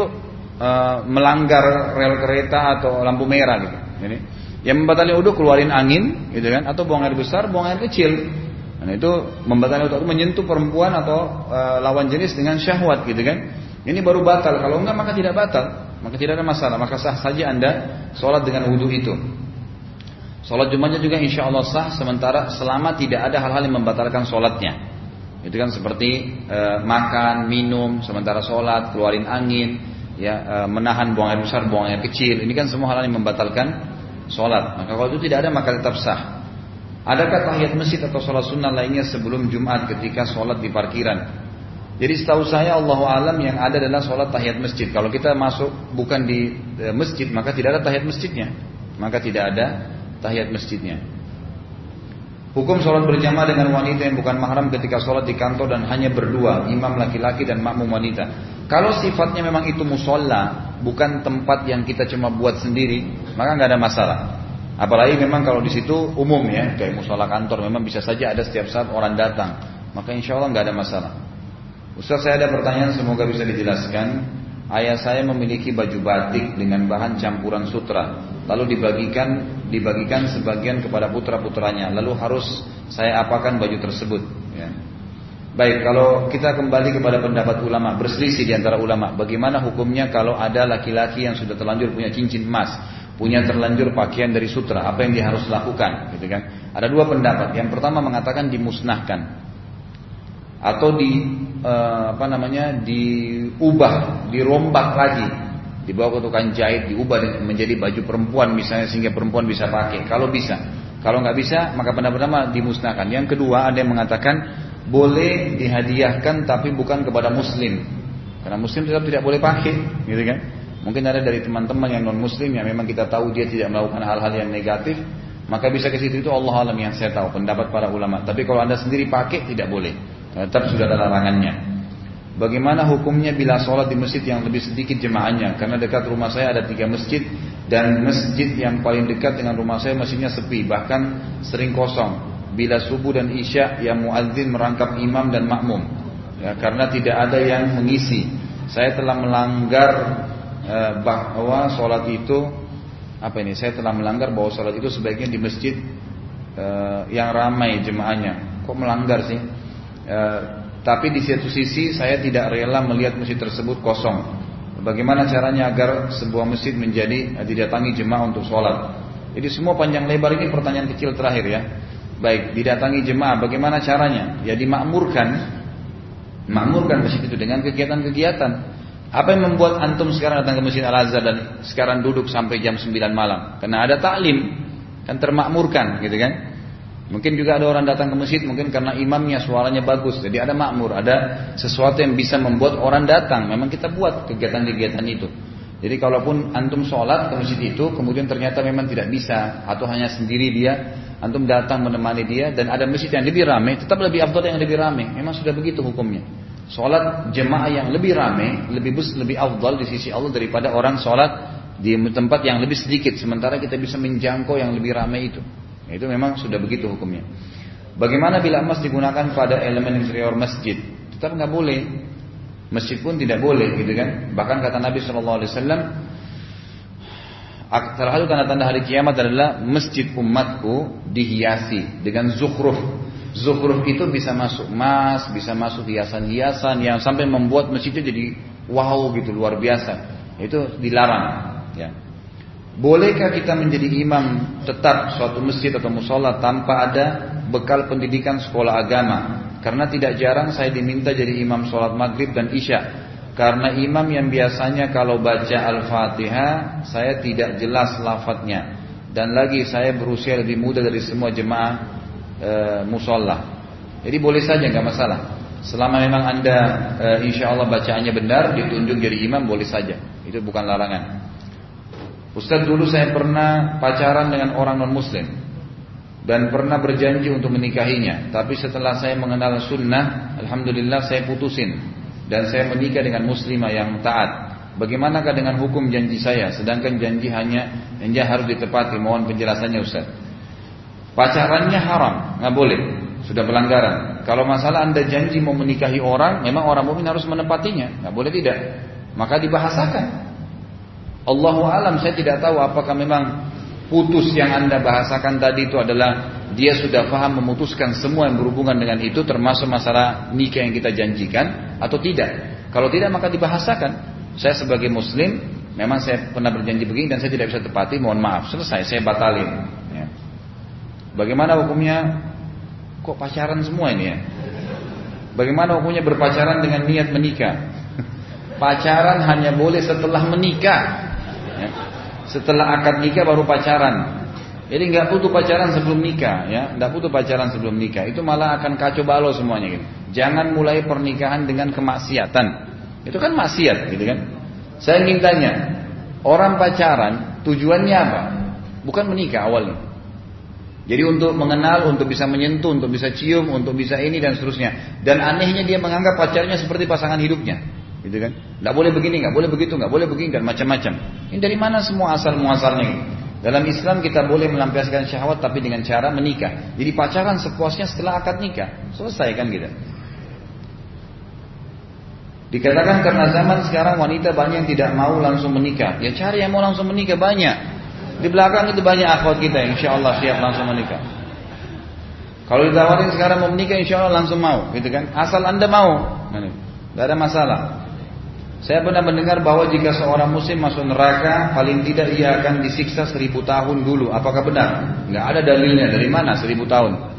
uh, melanggar rel kereta atau lampu merah gitu. Jadi, yang membatalkan wudhu keluarin angin, gitu kan? Atau buang air besar, buang air kecil. Nah, itu membatalkan wudhu menyentuh perempuan atau e, lawan jenis dengan syahwat gitu kan. Ini baru batal. Kalau enggak maka tidak batal. Maka tidak ada masalah. Maka sah saja anda sholat dengan wudhu itu. Sholat Jumatnya juga insya Allah sah sementara selama tidak ada hal-hal yang membatalkan sholatnya. Itu kan seperti e, makan, minum, sementara sholat, keluarin angin, ya e, menahan buang air besar, buang air kecil. Ini kan semua hal yang membatalkan sholat. Maka kalau itu tidak ada maka tetap sah. Adakah tahiyat masjid atau sholat sunnah lainnya sebelum Jumat ketika sholat di parkiran? Jadi setahu saya Allah alam yang ada adalah sholat tahiyat masjid. Kalau kita masuk bukan di e, masjid maka tidak ada tahiyat masjidnya. Maka tidak ada tahiyat masjidnya. Hukum sholat berjamaah dengan wanita yang bukan mahram ketika sholat di kantor dan hanya berdua, imam laki-laki dan makmum wanita. Kalau sifatnya memang itu musola, bukan tempat yang kita cuma buat sendiri, maka nggak ada masalah. Apalagi memang kalau di situ umum ya, kayak musola kantor, memang bisa saja ada setiap saat orang datang. Maka insya Allah nggak ada masalah. Ustaz saya ada pertanyaan semoga bisa dijelaskan. Ayah saya memiliki baju batik dengan bahan campuran sutra, lalu dibagikan dibagikan sebagian kepada putra putranya. Lalu harus saya apakan baju tersebut? Ya. Baik, kalau kita kembali kepada pendapat ulama, berselisih di antara ulama, bagaimana hukumnya kalau ada laki-laki yang sudah terlanjur punya cincin emas, punya terlanjur pakaian dari sutra, apa yang dia harus lakukan, gitu kan? Ada dua pendapat. Yang pertama mengatakan dimusnahkan atau di uh, apa namanya diubah, dirombak lagi, dibawa ke tukang jahit, diubah menjadi baju perempuan misalnya sehingga perempuan bisa pakai. Kalau bisa, kalau nggak bisa maka pertama dimusnahkan. Yang kedua ada yang mengatakan boleh dihadiahkan tapi bukan kepada muslim, karena muslim tetap tidak boleh pakai, gitu kan? Mungkin ada dari teman-teman yang non muslim yang memang kita tahu dia tidak melakukan hal-hal yang negatif, maka bisa ke situ itu Allah alam yang saya tahu pendapat para ulama. Tapi kalau anda sendiri pakai tidak boleh, tetap sudah ada larangannya. Bagaimana hukumnya bila sholat di masjid yang lebih sedikit jemaahnya? Karena dekat rumah saya ada tiga masjid dan masjid yang paling dekat dengan rumah saya masjidnya sepi, bahkan sering kosong. Bila subuh dan isya yang muadzin merangkap imam dan makmum, ya, karena tidak ada yang mengisi. Saya telah melanggar Eh, bahwa sholat itu apa ini? Saya telah melanggar bahwa sholat itu sebaiknya di masjid uh, yang ramai jemaahnya. Kok melanggar sih? Uh, tapi di satu sisi saya tidak rela melihat masjid tersebut kosong. Bagaimana caranya agar sebuah masjid menjadi uh, didatangi jemaah untuk sholat? Jadi semua panjang lebar ini pertanyaan kecil terakhir ya. Baik, didatangi jemaah, bagaimana caranya? Ya dimakmurkan, makmurkan masjid itu dengan kegiatan-kegiatan. Apa yang membuat antum sekarang datang ke Masjid Al-Azhar dan sekarang duduk sampai jam 9 malam? Karena ada taklim, kan termakmurkan gitu kan? Mungkin juga ada orang datang ke masjid mungkin karena imamnya suaranya bagus, jadi ada makmur, ada sesuatu yang bisa membuat orang datang. Memang kita buat kegiatan-kegiatan itu. Jadi kalaupun antum sholat ke masjid itu, kemudian ternyata memang tidak bisa atau hanya sendiri dia, antum datang menemani dia dan ada masjid yang lebih ramai, tetap lebih afdal yang lebih ramai. Memang sudah begitu hukumnya. Sholat jemaah yang lebih ramai, lebih bus, lebih afdal di sisi Allah daripada orang sholat di tempat yang lebih sedikit. Sementara kita bisa menjangkau yang lebih ramai itu. Itu memang sudah begitu hukumnya. Bagaimana bila emas digunakan pada elemen interior masjid? Tetap nggak boleh. Masjid pun tidak boleh gitu kan. Bahkan kata Nabi Shallallahu Alaihi Wasallam, salah satu tanda-tanda hari kiamat adalah masjid umatku dihiasi dengan zukhruf. Zukhruf itu bisa masuk emas, bisa masuk hiasan-hiasan yang sampai membuat masjid itu jadi wow gitu luar biasa. Itu dilarang. Ya. Bolehkah kita menjadi imam tetap suatu masjid atau musola tanpa ada bekal pendidikan sekolah agama? Karena tidak jarang saya diminta jadi imam sholat maghrib dan isya karena imam yang biasanya kalau baca Al-Fatihah saya tidak jelas lafadznya dan lagi saya berusia lebih muda dari semua jemaah e, musola. Jadi boleh saja nggak masalah. Selama memang anda e, insya Allah bacaannya benar ditunjuk jadi imam boleh saja. Itu bukan larangan. Ustaz dulu saya pernah pacaran dengan orang non muslim dan pernah berjanji untuk menikahinya. Tapi setelah saya mengenal sunnah, alhamdulillah saya putusin dan saya menikah dengan muslimah yang taat. Bagaimanakah dengan hukum janji saya? Sedangkan janji hanya janji harus ditepati. Mohon penjelasannya Ustaz. Pacarannya haram, nggak boleh. Sudah pelanggaran. Kalau masalah anda janji mau menikahi orang, memang orang mukmin harus menepatinya, nggak boleh tidak. Maka dibahasakan. Allahu alam saya tidak tahu apakah memang putus yang anda bahasakan tadi itu adalah dia sudah paham memutuskan semua yang berhubungan dengan itu termasuk masalah nikah yang kita janjikan atau tidak. Kalau tidak maka dibahasakan. Saya sebagai muslim memang saya pernah berjanji begini dan saya tidak bisa tepati, mohon maaf. Selesai, saya batalin. Ya. Bagaimana hukumnya? Kok pacaran semua ini ya? Bagaimana hukumnya berpacaran dengan niat menikah? Pacaran hanya boleh setelah menikah. Ya. Setelah akad nikah baru pacaran. Jadi nggak butuh pacaran sebelum nikah, ya, nggak butuh pacaran sebelum nikah. Itu malah akan kacau balau semuanya. Gitu. Jangan mulai pernikahan dengan kemaksiatan. Itu kan maksiat, gitu kan? Saya ingin tanya, orang pacaran tujuannya apa? Bukan menikah awalnya. Jadi untuk mengenal, untuk bisa menyentuh, untuk bisa cium, untuk bisa ini dan seterusnya. Dan anehnya dia menganggap pacarnya seperti pasangan hidupnya, gitu kan? Nggak boleh begini, nggak boleh begitu, nggak boleh begini dan macam-macam. Ini dari mana semua asal muasalnya? Dalam Islam kita boleh melampiaskan syahwat tapi dengan cara menikah. Jadi pacaran sepuasnya setelah akad nikah. Selesai kan gitu. Dikatakan karena zaman sekarang wanita banyak yang tidak mau langsung menikah. Ya cari yang mau langsung menikah banyak. Di belakang itu banyak akhwat kita insya Allah siap langsung menikah. Kalau ditawarin sekarang mau menikah insya Allah langsung mau, gitu kan? Asal anda mau, tidak ada masalah. Saya pernah mendengar bahwa jika seorang muslim masuk neraka, paling tidak ia akan disiksa seribu tahun dulu. Apakah benar? Nggak ada dalilnya. Dari mana seribu tahun?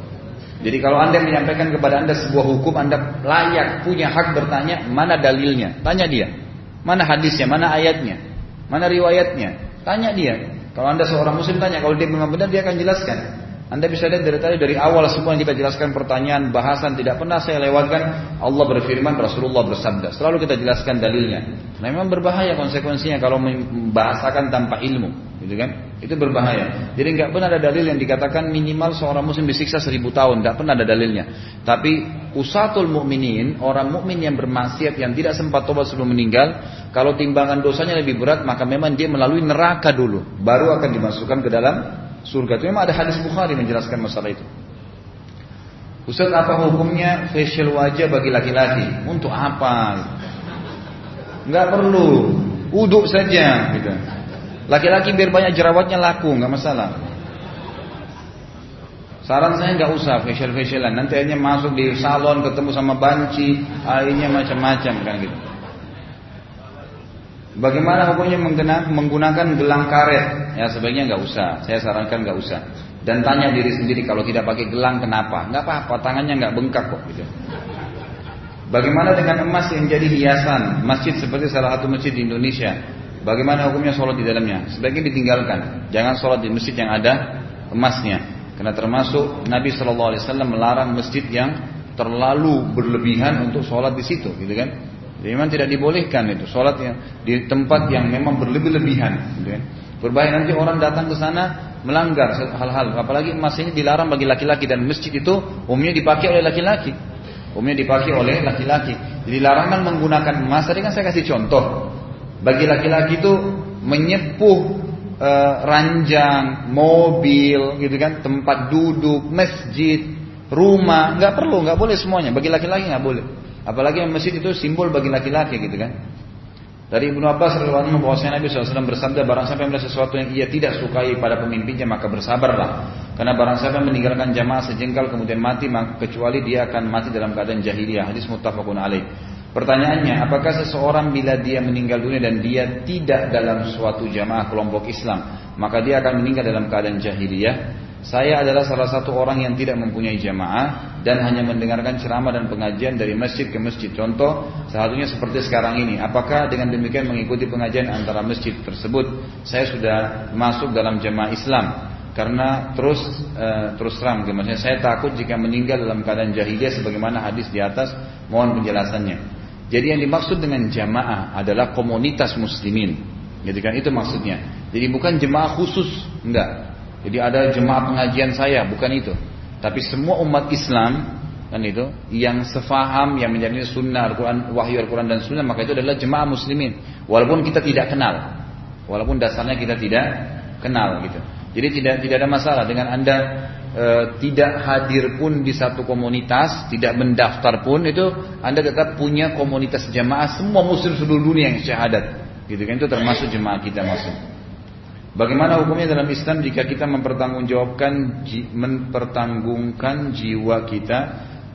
Jadi kalau anda menyampaikan kepada anda sebuah hukum, anda layak punya hak bertanya mana dalilnya. Tanya dia. Mana hadisnya, mana ayatnya, mana riwayatnya. Tanya dia. Kalau anda seorang muslim tanya, kalau dia memang benar dia akan jelaskan. Anda bisa lihat dari tadi dari awal semua yang kita jelaskan pertanyaan bahasan tidak pernah saya lewatkan Allah berfirman Rasulullah bersabda selalu kita jelaskan dalilnya. Nah, memang berbahaya konsekuensinya kalau membahasakan tanpa ilmu, gitu kan? Itu berbahaya. Jadi nggak pernah ada dalil yang dikatakan minimal seorang muslim disiksa seribu tahun, nggak pernah ada dalilnya. Tapi usatul mukminin orang mukmin yang bermaksiat yang tidak sempat tobat sebelum meninggal, kalau timbangan dosanya lebih berat maka memang dia melalui neraka dulu, baru akan dimasukkan ke dalam surga. Itu memang ada hadis Bukhari menjelaskan masalah itu. Ustaz apa hukumnya facial wajah bagi laki-laki? Untuk apa? Enggak perlu. Uduk saja gitu. Laki-laki biar banyak jerawatnya laku, nggak masalah. Saran saya nggak usah facial facialan. Nanti hanya masuk di salon ketemu sama banci, airnya macam-macam kan gitu. Bagaimana hukumnya menggunakan gelang karet? Ya sebaiknya nggak usah. Saya sarankan nggak usah. Dan tanya diri sendiri kalau tidak pakai gelang kenapa? Nggak apa-apa, tangannya nggak bengkak kok. Gitu. Bagaimana dengan emas yang jadi hiasan masjid seperti salah satu masjid di Indonesia? Bagaimana hukumnya sholat di dalamnya? Sebaiknya ditinggalkan. Jangan sholat di masjid yang ada emasnya. Karena termasuk Nabi Shallallahu Alaihi Wasallam melarang masjid yang terlalu berlebihan untuk sholat di situ, gitu kan? Jadi memang tidak dibolehkan itu sholat yang di tempat yang memang berlebih-lebihan. Gitu ya. Berbahaya nanti orang datang ke sana melanggar hal-hal. Apalagi emas ini dilarang bagi laki-laki dan masjid itu umumnya dipakai oleh laki-laki. Umumnya dipakai oleh laki-laki. Jadi larangan menggunakan emas tadi kan saya kasih contoh. Bagi laki-laki itu menyepuh e, ranjang, mobil, gitu kan, tempat duduk, masjid, rumah, nggak perlu, nggak boleh semuanya. Bagi laki-laki nggak boleh. Apalagi masjid itu simbol bagi laki-laki gitu kan. Dari Ibnu Abbas radhiyallahu bahwasanya Nabi SAW bersabda barang siapa yang sesuatu yang ia tidak sukai pada pemimpinnya maka bersabarlah. Karena barang siapa yang meninggalkan jamaah sejengkal kemudian mati maka kecuali dia akan mati dalam keadaan jahiliyah. Hadis muttafaqun alaih. Pertanyaannya, apakah seseorang bila dia meninggal dunia dan dia tidak dalam suatu jamaah kelompok Islam, maka dia akan meninggal dalam keadaan jahiliyah? Saya adalah salah satu orang yang tidak mempunyai jamaah dan hanya mendengarkan ceramah dan pengajian dari masjid ke masjid. Contoh, satunya seperti sekarang ini. Apakah dengan demikian mengikuti pengajian antara masjid tersebut, saya sudah masuk dalam jamaah Islam? Karena terus uh, terus terang, maksudnya saya takut jika meninggal dalam keadaan jahiliyah sebagaimana hadis di atas. Mohon penjelasannya. Jadi yang dimaksud dengan jamaah adalah komunitas muslimin. Jadi kan itu maksudnya. Jadi bukan jemaah khusus, enggak. Jadi ada jemaah pengajian saya, bukan itu. Tapi semua umat Islam kan itu yang sefaham yang menjadi sunnah Al-Quran, wahyu Al-Quran dan sunnah maka itu adalah jemaah muslimin. Walaupun kita tidak kenal, walaupun dasarnya kita tidak kenal gitu. Jadi tidak tidak ada masalah dengan anda e, tidak hadir pun di satu komunitas, tidak mendaftar pun itu anda tetap punya komunitas jemaah semua muslim seluruh dunia yang syahadat. Gitu kan itu termasuk jemaah kita masuk. Bagaimana hukumnya dalam Islam jika kita mempertanggungjawabkan mempertanggungkan jiwa kita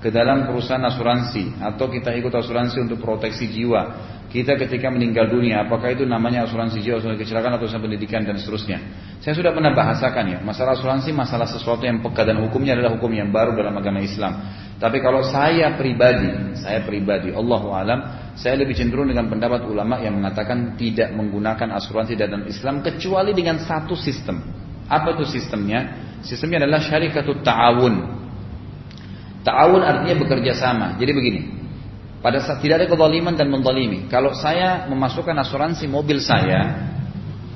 ke dalam perusahaan asuransi atau kita ikut asuransi untuk proteksi jiwa kita ketika meninggal dunia apakah itu namanya asuransi jiwa asuransi kecelakaan atau asuransi pendidikan dan seterusnya saya sudah pernah bahasakan ya masalah asuransi masalah sesuatu yang peka dan hukumnya adalah hukum yang baru dalam agama Islam tapi kalau saya pribadi saya pribadi Allahu alam saya lebih cenderung dengan pendapat ulama yang mengatakan tidak menggunakan asuransi dalam Islam kecuali dengan satu sistem. Apa itu sistemnya? Sistemnya adalah syarikatut ta'awun. Ta'awun artinya bekerja sama. Jadi begini. Pada saat tidak ada kezaliman dan mendalimi. Kalau saya memasukkan asuransi mobil saya,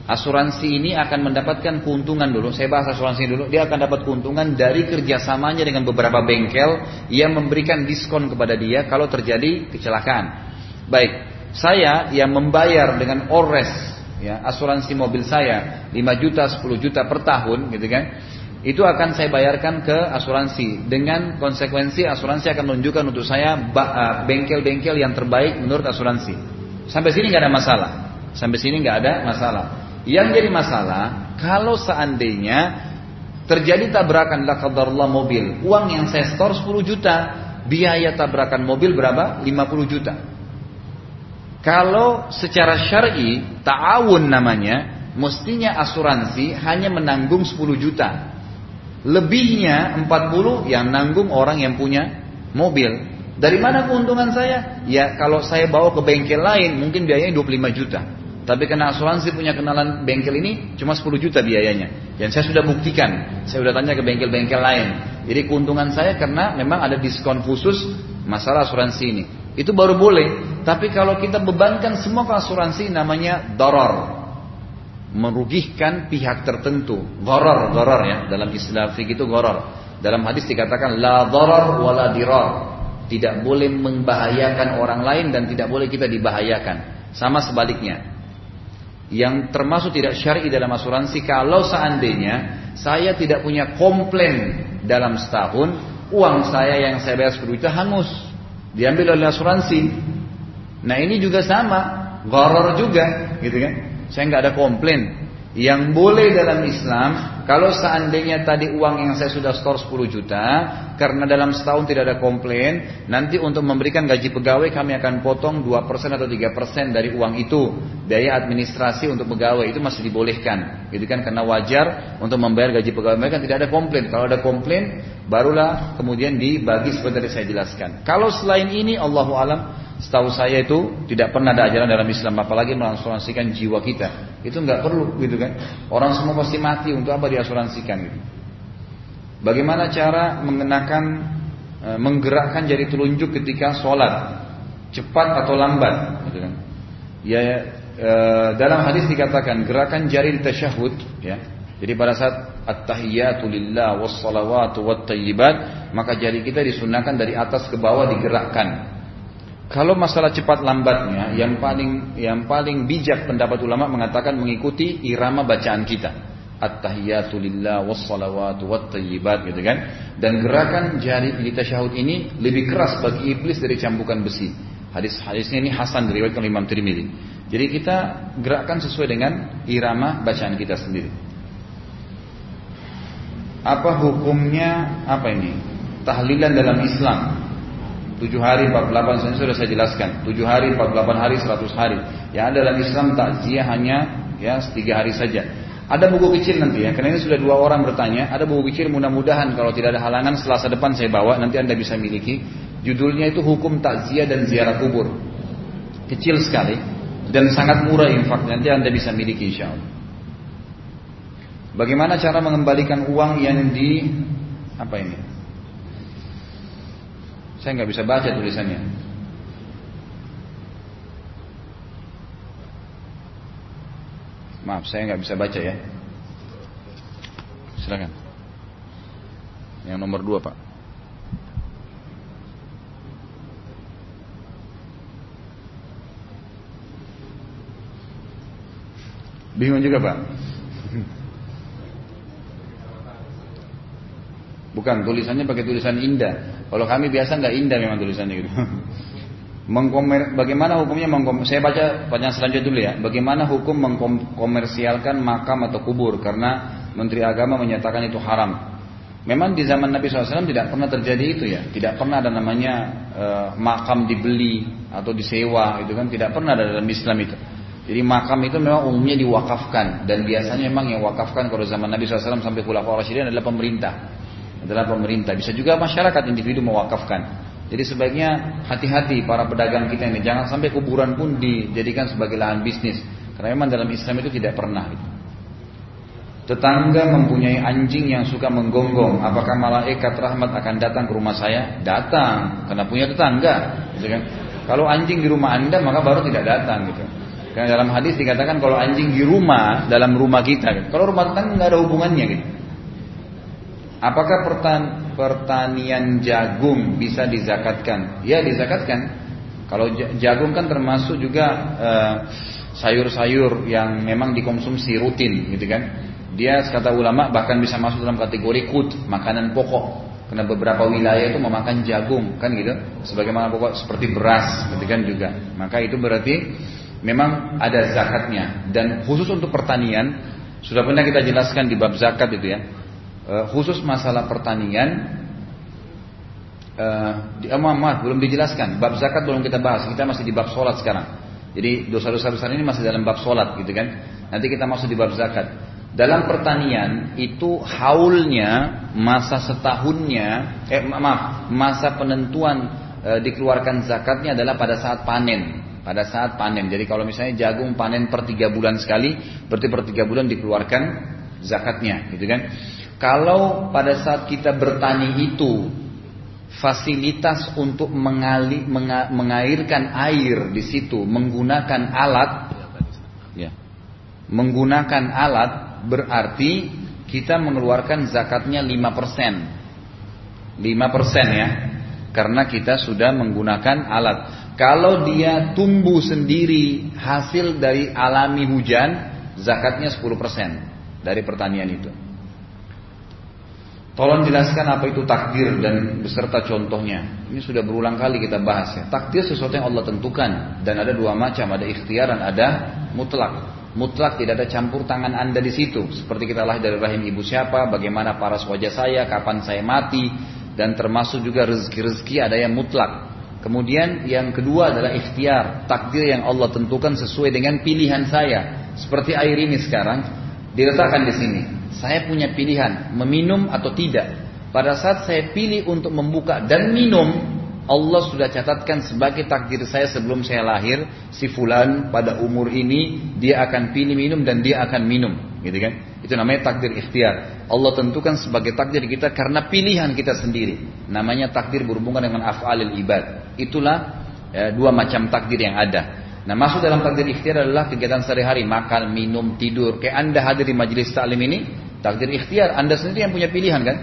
asuransi ini akan mendapatkan keuntungan dulu. Saya bahas asuransi dulu. Dia akan dapat keuntungan dari kerjasamanya dengan beberapa bengkel yang memberikan diskon kepada dia kalau terjadi kecelakaan. Baik, saya yang membayar dengan ores ya, asuransi mobil saya 5 juta, 10 juta per tahun gitu kan. Itu akan saya bayarkan ke asuransi dengan konsekuensi asuransi akan menunjukkan untuk saya bengkel-bengkel yang terbaik menurut asuransi. Sampai sini nggak ada masalah. Sampai sini nggak ada masalah. Yang jadi masalah kalau seandainya terjadi tabrakan la mobil, uang yang saya store 10 juta, biaya tabrakan mobil berapa? 50 juta. Kalau secara syar'i ta'awun namanya, mestinya asuransi hanya menanggung 10 juta. Lebihnya 40 yang nanggung orang yang punya mobil. Dari mana keuntungan saya? Ya kalau saya bawa ke bengkel lain mungkin biayanya 25 juta. Tapi karena asuransi punya kenalan bengkel ini cuma 10 juta biayanya. Dan saya sudah buktikan, saya sudah tanya ke bengkel-bengkel lain. Jadi keuntungan saya karena memang ada diskon khusus masalah asuransi ini. Itu baru boleh. Tapi kalau kita bebankan semua ke asuransi namanya doror. Merugikan pihak tertentu. Goror, goror ya. Dalam istilah fikih itu goror. Dalam hadis dikatakan la doror wala diror. Tidak boleh membahayakan orang lain dan tidak boleh kita dibahayakan. Sama sebaliknya. Yang termasuk tidak syar'i dalam asuransi kalau seandainya saya tidak punya komplain dalam setahun, uang saya yang saya bayar 10 juta hangus diambil oleh asuransi. Nah ini juga sama, goror juga, gitu kan? Saya nggak ada komplain. Yang boleh dalam Islam, kalau seandainya tadi uang yang saya sudah store 10 juta, karena dalam setahun tidak ada komplain, nanti untuk memberikan gaji pegawai kami akan potong 2% atau 3% dari uang itu. Biaya administrasi untuk pegawai itu masih dibolehkan. Gitu kan karena wajar untuk membayar gaji pegawai mereka tidak ada komplain. Kalau ada komplain, barulah kemudian dibagi seperti yang saya jelaskan. Kalau selain ini Allahu alam Setahu saya itu tidak pernah ada ajaran dalam Islam apalagi mengasuransikan jiwa kita. Itu nggak perlu gitu kan. Orang semua pasti mati untuk apa diasuransikan gitu. Bagaimana cara mengenakan e, menggerakkan jari telunjuk ketika sholat cepat atau lambat gitu kan. Ya e, dalam hadis dikatakan gerakan jari di tasyahud ya. Jadi pada saat at-tahiyatu lillah was salawatu wat tayyibat maka jari kita disunahkan dari atas ke bawah digerakkan kalau masalah cepat lambatnya, yang paling yang paling bijak pendapat ulama mengatakan mengikuti irama bacaan kita. at-tahiyatu lillah was-salawatu wat-tayyibat gitu kan. Dan gerakan jari di tasyahud ini lebih keras bagi iblis dari cambukan besi. Hadis hadisnya ini Hasan diriwayatkan Imam Tirmidzi. Jadi kita gerakkan sesuai dengan irama bacaan kita sendiri. Apa hukumnya apa ini? Tahlilan dalam Islam. 7 hari 48 sudah saya jelaskan. 7 hari 48 hari 100 hari. Yang ada dalam Islam takziah hanya ya 3 hari saja. Ada buku kecil nanti ya, karena ini sudah dua orang bertanya. Ada buku kecil mudah-mudahan kalau tidak ada halangan selasa depan saya bawa, nanti anda bisa miliki. Judulnya itu Hukum Takziah dan Ziarah Kubur. Kecil sekali dan sangat murah infak. Nanti anda bisa miliki insya Allah. Bagaimana cara mengembalikan uang yang di apa ini? Saya nggak bisa baca tulisannya. Maaf, saya nggak bisa baca ya. Silakan. Yang nomor dua, Pak. Bingung juga, Pak. Bukan, tulisannya pakai tulisan indah. Kalau kami biasa nggak indah memang tulisannya gitu. Mengkomer, bagaimana hukumnya mengkomer, saya baca pertanyaan selanjutnya dulu ya. Bagaimana hukum mengkomersialkan makam atau kubur karena Menteri Agama menyatakan itu haram. Memang di zaman Nabi SAW tidak pernah terjadi itu ya. Tidak pernah ada namanya e, makam dibeli atau disewa itu kan tidak pernah ada dalam Islam itu. Jadi makam itu memang umumnya diwakafkan dan biasanya memang yang wakafkan kalau zaman Nabi SAW sampai Khulafaur Rasyidin adalah pemerintah. Adalah pemerintah. Bisa juga masyarakat individu mewakafkan. Jadi sebaiknya hati-hati para pedagang kita ini jangan sampai kuburan pun dijadikan sebagai lahan bisnis. Karena memang dalam Islam itu tidak pernah. Tetangga mempunyai anjing yang suka menggonggong. Apakah malaikat rahmat akan datang ke rumah saya? Datang, karena punya tetangga. Gitu kan? Kalau anjing di rumah anda maka baru tidak datang gitu. Karena dalam hadis dikatakan kalau anjing di rumah dalam rumah kita. Gitu. Kalau rumah tetangga nggak ada hubungannya gitu. Apakah pertan pertanian jagung bisa dizakatkan? Ya dizakatkan. Kalau jagung kan termasuk juga eh, sayur-sayur yang memang dikonsumsi rutin, gitu kan? Dia kata ulama bahkan bisa masuk dalam kategori kut, makanan pokok. Karena beberapa wilayah itu memakan jagung, kan gitu? Sebagaimana pokok seperti beras, gitu kan juga. Maka itu berarti memang ada zakatnya. Dan khusus untuk pertanian, sudah pernah kita jelaskan di bab zakat itu ya khusus masalah pertanian uh, di, oh, maaf, belum dijelaskan. Bab zakat belum kita bahas. Kita masih di bab sholat sekarang. Jadi dosa-dosa besar ini masih dalam bab sholat gitu kan? Nanti kita masuk di bab zakat. Dalam pertanian itu haulnya masa setahunnya eh maaf masa penentuan e, dikeluarkan zakatnya adalah pada saat panen. Pada saat panen. Jadi kalau misalnya jagung panen per tiga bulan sekali berarti per tiga bulan dikeluarkan zakatnya gitu kan kalau pada saat kita bertani itu fasilitas untuk mengali, menga, mengairkan air di situ menggunakan alat, ya, menggunakan alat berarti kita mengeluarkan zakatnya 5%. 5% ya. Karena kita sudah menggunakan alat. Kalau dia tumbuh sendiri hasil dari alami hujan, zakatnya 10% dari pertanian itu. Tolong jelaskan apa itu takdir dan beserta contohnya. Ini sudah berulang kali kita bahas ya. Takdir sesuatu yang Allah tentukan dan ada dua macam, ada ikhtiar dan ada mutlak. Mutlak tidak ada campur tangan anda di situ. Seperti kita lahir dari rahim ibu siapa, bagaimana paras wajah saya, kapan saya mati, dan termasuk juga rezeki-rezeki ada yang mutlak. Kemudian yang kedua adalah ikhtiar, takdir yang Allah tentukan sesuai dengan pilihan saya. Seperti air ini sekarang diletakkan di sini. Saya punya pilihan meminum atau tidak. Pada saat saya pilih untuk membuka dan minum, Allah sudah catatkan sebagai takdir saya sebelum saya lahir, si fulan pada umur ini dia akan pilih minum dan dia akan minum, gitu kan? Itu namanya takdir ikhtiar. Allah tentukan sebagai takdir kita karena pilihan kita sendiri. Namanya takdir berhubungan dengan af'alil ibad. Itulah ya, dua macam takdir yang ada. Nah masuk dalam takdir ikhtiar adalah kegiatan sehari-hari makan, minum, tidur. Kayak anda hadir di majelis taklim ini, Takdir ikhtiar, Anda sendiri yang punya pilihan kan?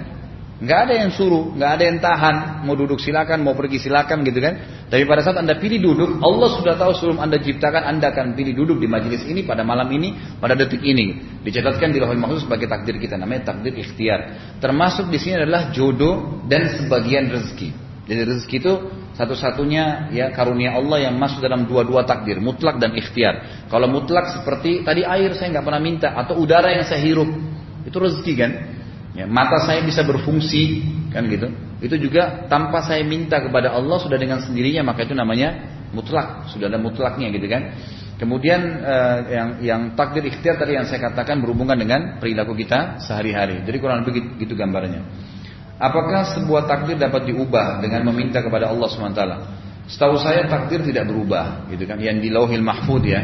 Nggak ada yang suruh, nggak ada yang tahan, mau duduk silakan, mau pergi silakan gitu kan? Tapi pada saat anda pilih duduk, Allah sudah tahu sebelum anda ciptakan anda akan pilih duduk di majelis ini pada malam ini, pada detik ini. Dicatatkan di lauhul mahfuz sebagai takdir kita, namanya takdir ikhtiar. Termasuk di sini adalah jodoh dan sebagian rezeki. Jadi rezeki itu satu-satunya ya karunia Allah yang masuk dalam dua-dua takdir, mutlak dan ikhtiar. Kalau mutlak seperti tadi air saya nggak pernah minta atau udara yang saya hirup, itu rezeki kan? Ya, mata saya bisa berfungsi kan gitu. Itu juga tanpa saya minta kepada Allah sudah dengan sendirinya maka itu namanya mutlak, sudah ada mutlaknya gitu kan. Kemudian eh, yang yang takdir ikhtiar tadi yang saya katakan berhubungan dengan perilaku kita sehari-hari. Jadi kurang lebih gitu gambarnya. Apakah sebuah takdir dapat diubah dengan meminta kepada Allah SWT? Setahu saya takdir tidak berubah, gitu kan? Yang di Lauhil Mahfud ya,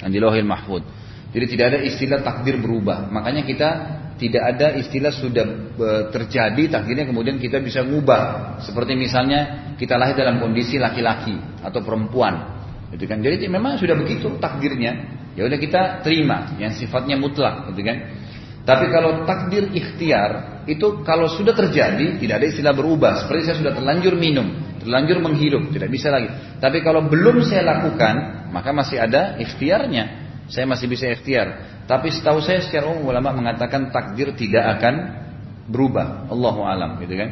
yang di Lauhil Mahfud. Jadi tidak ada istilah takdir berubah. Makanya kita tidak ada istilah sudah e, terjadi takdirnya kemudian kita bisa mengubah. Seperti misalnya kita lahir dalam kondisi laki-laki atau perempuan, gitu kan? Jadi memang sudah begitu takdirnya. Ya udah kita terima yang sifatnya mutlak, gitu kan? Tapi kalau takdir ikhtiar itu kalau sudah terjadi tidak ada istilah berubah. Seperti saya sudah terlanjur minum, terlanjur menghirup, tidak bisa lagi. Tapi kalau belum saya lakukan, maka masih ada ikhtiarnya. Saya masih bisa ikhtiar. Tapi setahu saya secara umum ulama mengatakan takdir tidak akan berubah. Allahu alam, gitu kan?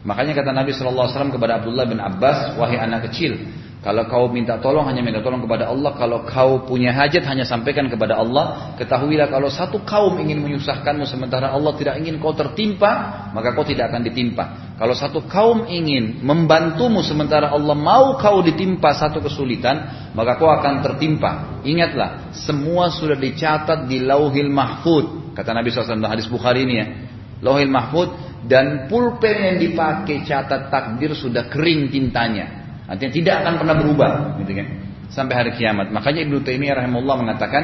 Makanya kata Nabi Wasallam kepada Abdullah bin Abbas, wahai anak kecil, kalau kau minta tolong hanya minta tolong kepada Allah. Kalau kau punya hajat hanya sampaikan kepada Allah. Ketahuilah kalau satu kaum ingin menyusahkanmu sementara Allah tidak ingin kau tertimpa, maka kau tidak akan ditimpa. Kalau satu kaum ingin membantumu sementara Allah mau kau ditimpa satu kesulitan, maka kau akan tertimpa. Ingatlah, semua sudah dicatat di Lauhil Mahfud. Kata Nabi SAW hadis Bukhari ini ya. Lauhil Mahfud dan pulpen yang dipakai catat takdir sudah kering tintanya. Artinya tidak akan pernah berubah, gitu kan? Sampai hari kiamat. Makanya Ibnu Taimiyah rahimahullah mengatakan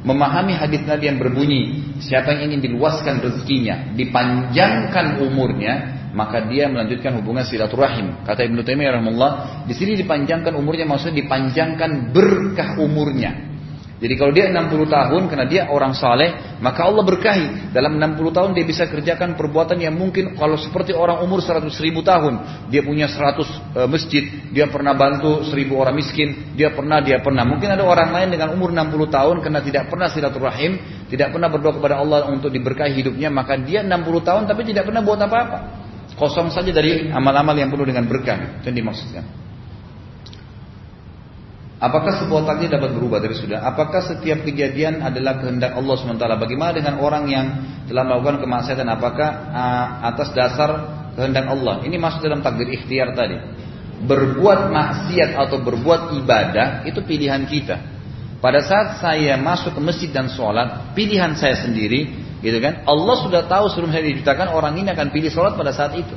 memahami hadis Nabi yang berbunyi siapa yang ingin diluaskan rezekinya, dipanjangkan umurnya, maka dia melanjutkan hubungan silaturahim. Kata Ibnu Taimiyah rahimahullah, di sini dipanjangkan umurnya maksudnya dipanjangkan berkah umurnya. Jadi kalau dia 60 tahun karena dia orang saleh, maka Allah berkahi. Dalam 60 tahun dia bisa kerjakan perbuatan yang mungkin kalau seperti orang umur 100 ribu tahun, dia punya 100 e, masjid, dia pernah bantu 1000 orang miskin, dia pernah, dia pernah. Mungkin ada orang lain dengan umur 60 tahun karena tidak pernah silaturahim, tidak pernah berdoa kepada Allah untuk diberkahi hidupnya, maka dia 60 tahun tapi tidak pernah buat apa-apa. Kosong saja dari amal-amal yang penuh dengan berkah. Itu yang dimaksudkan. Apakah sebuah takdir dapat berubah dari sudah? Apakah setiap kejadian adalah kehendak Allah SWT? Bagaimana dengan orang yang telah melakukan kemaksiatan? Apakah uh, atas dasar kehendak Allah? Ini masuk dalam takdir ikhtiar tadi. Berbuat maksiat atau berbuat ibadah itu pilihan kita. Pada saat saya masuk ke masjid dan sholat, pilihan saya sendiri, gitu kan? Allah sudah tahu sebelum saya diciptakan orang ini akan pilih sholat pada saat itu.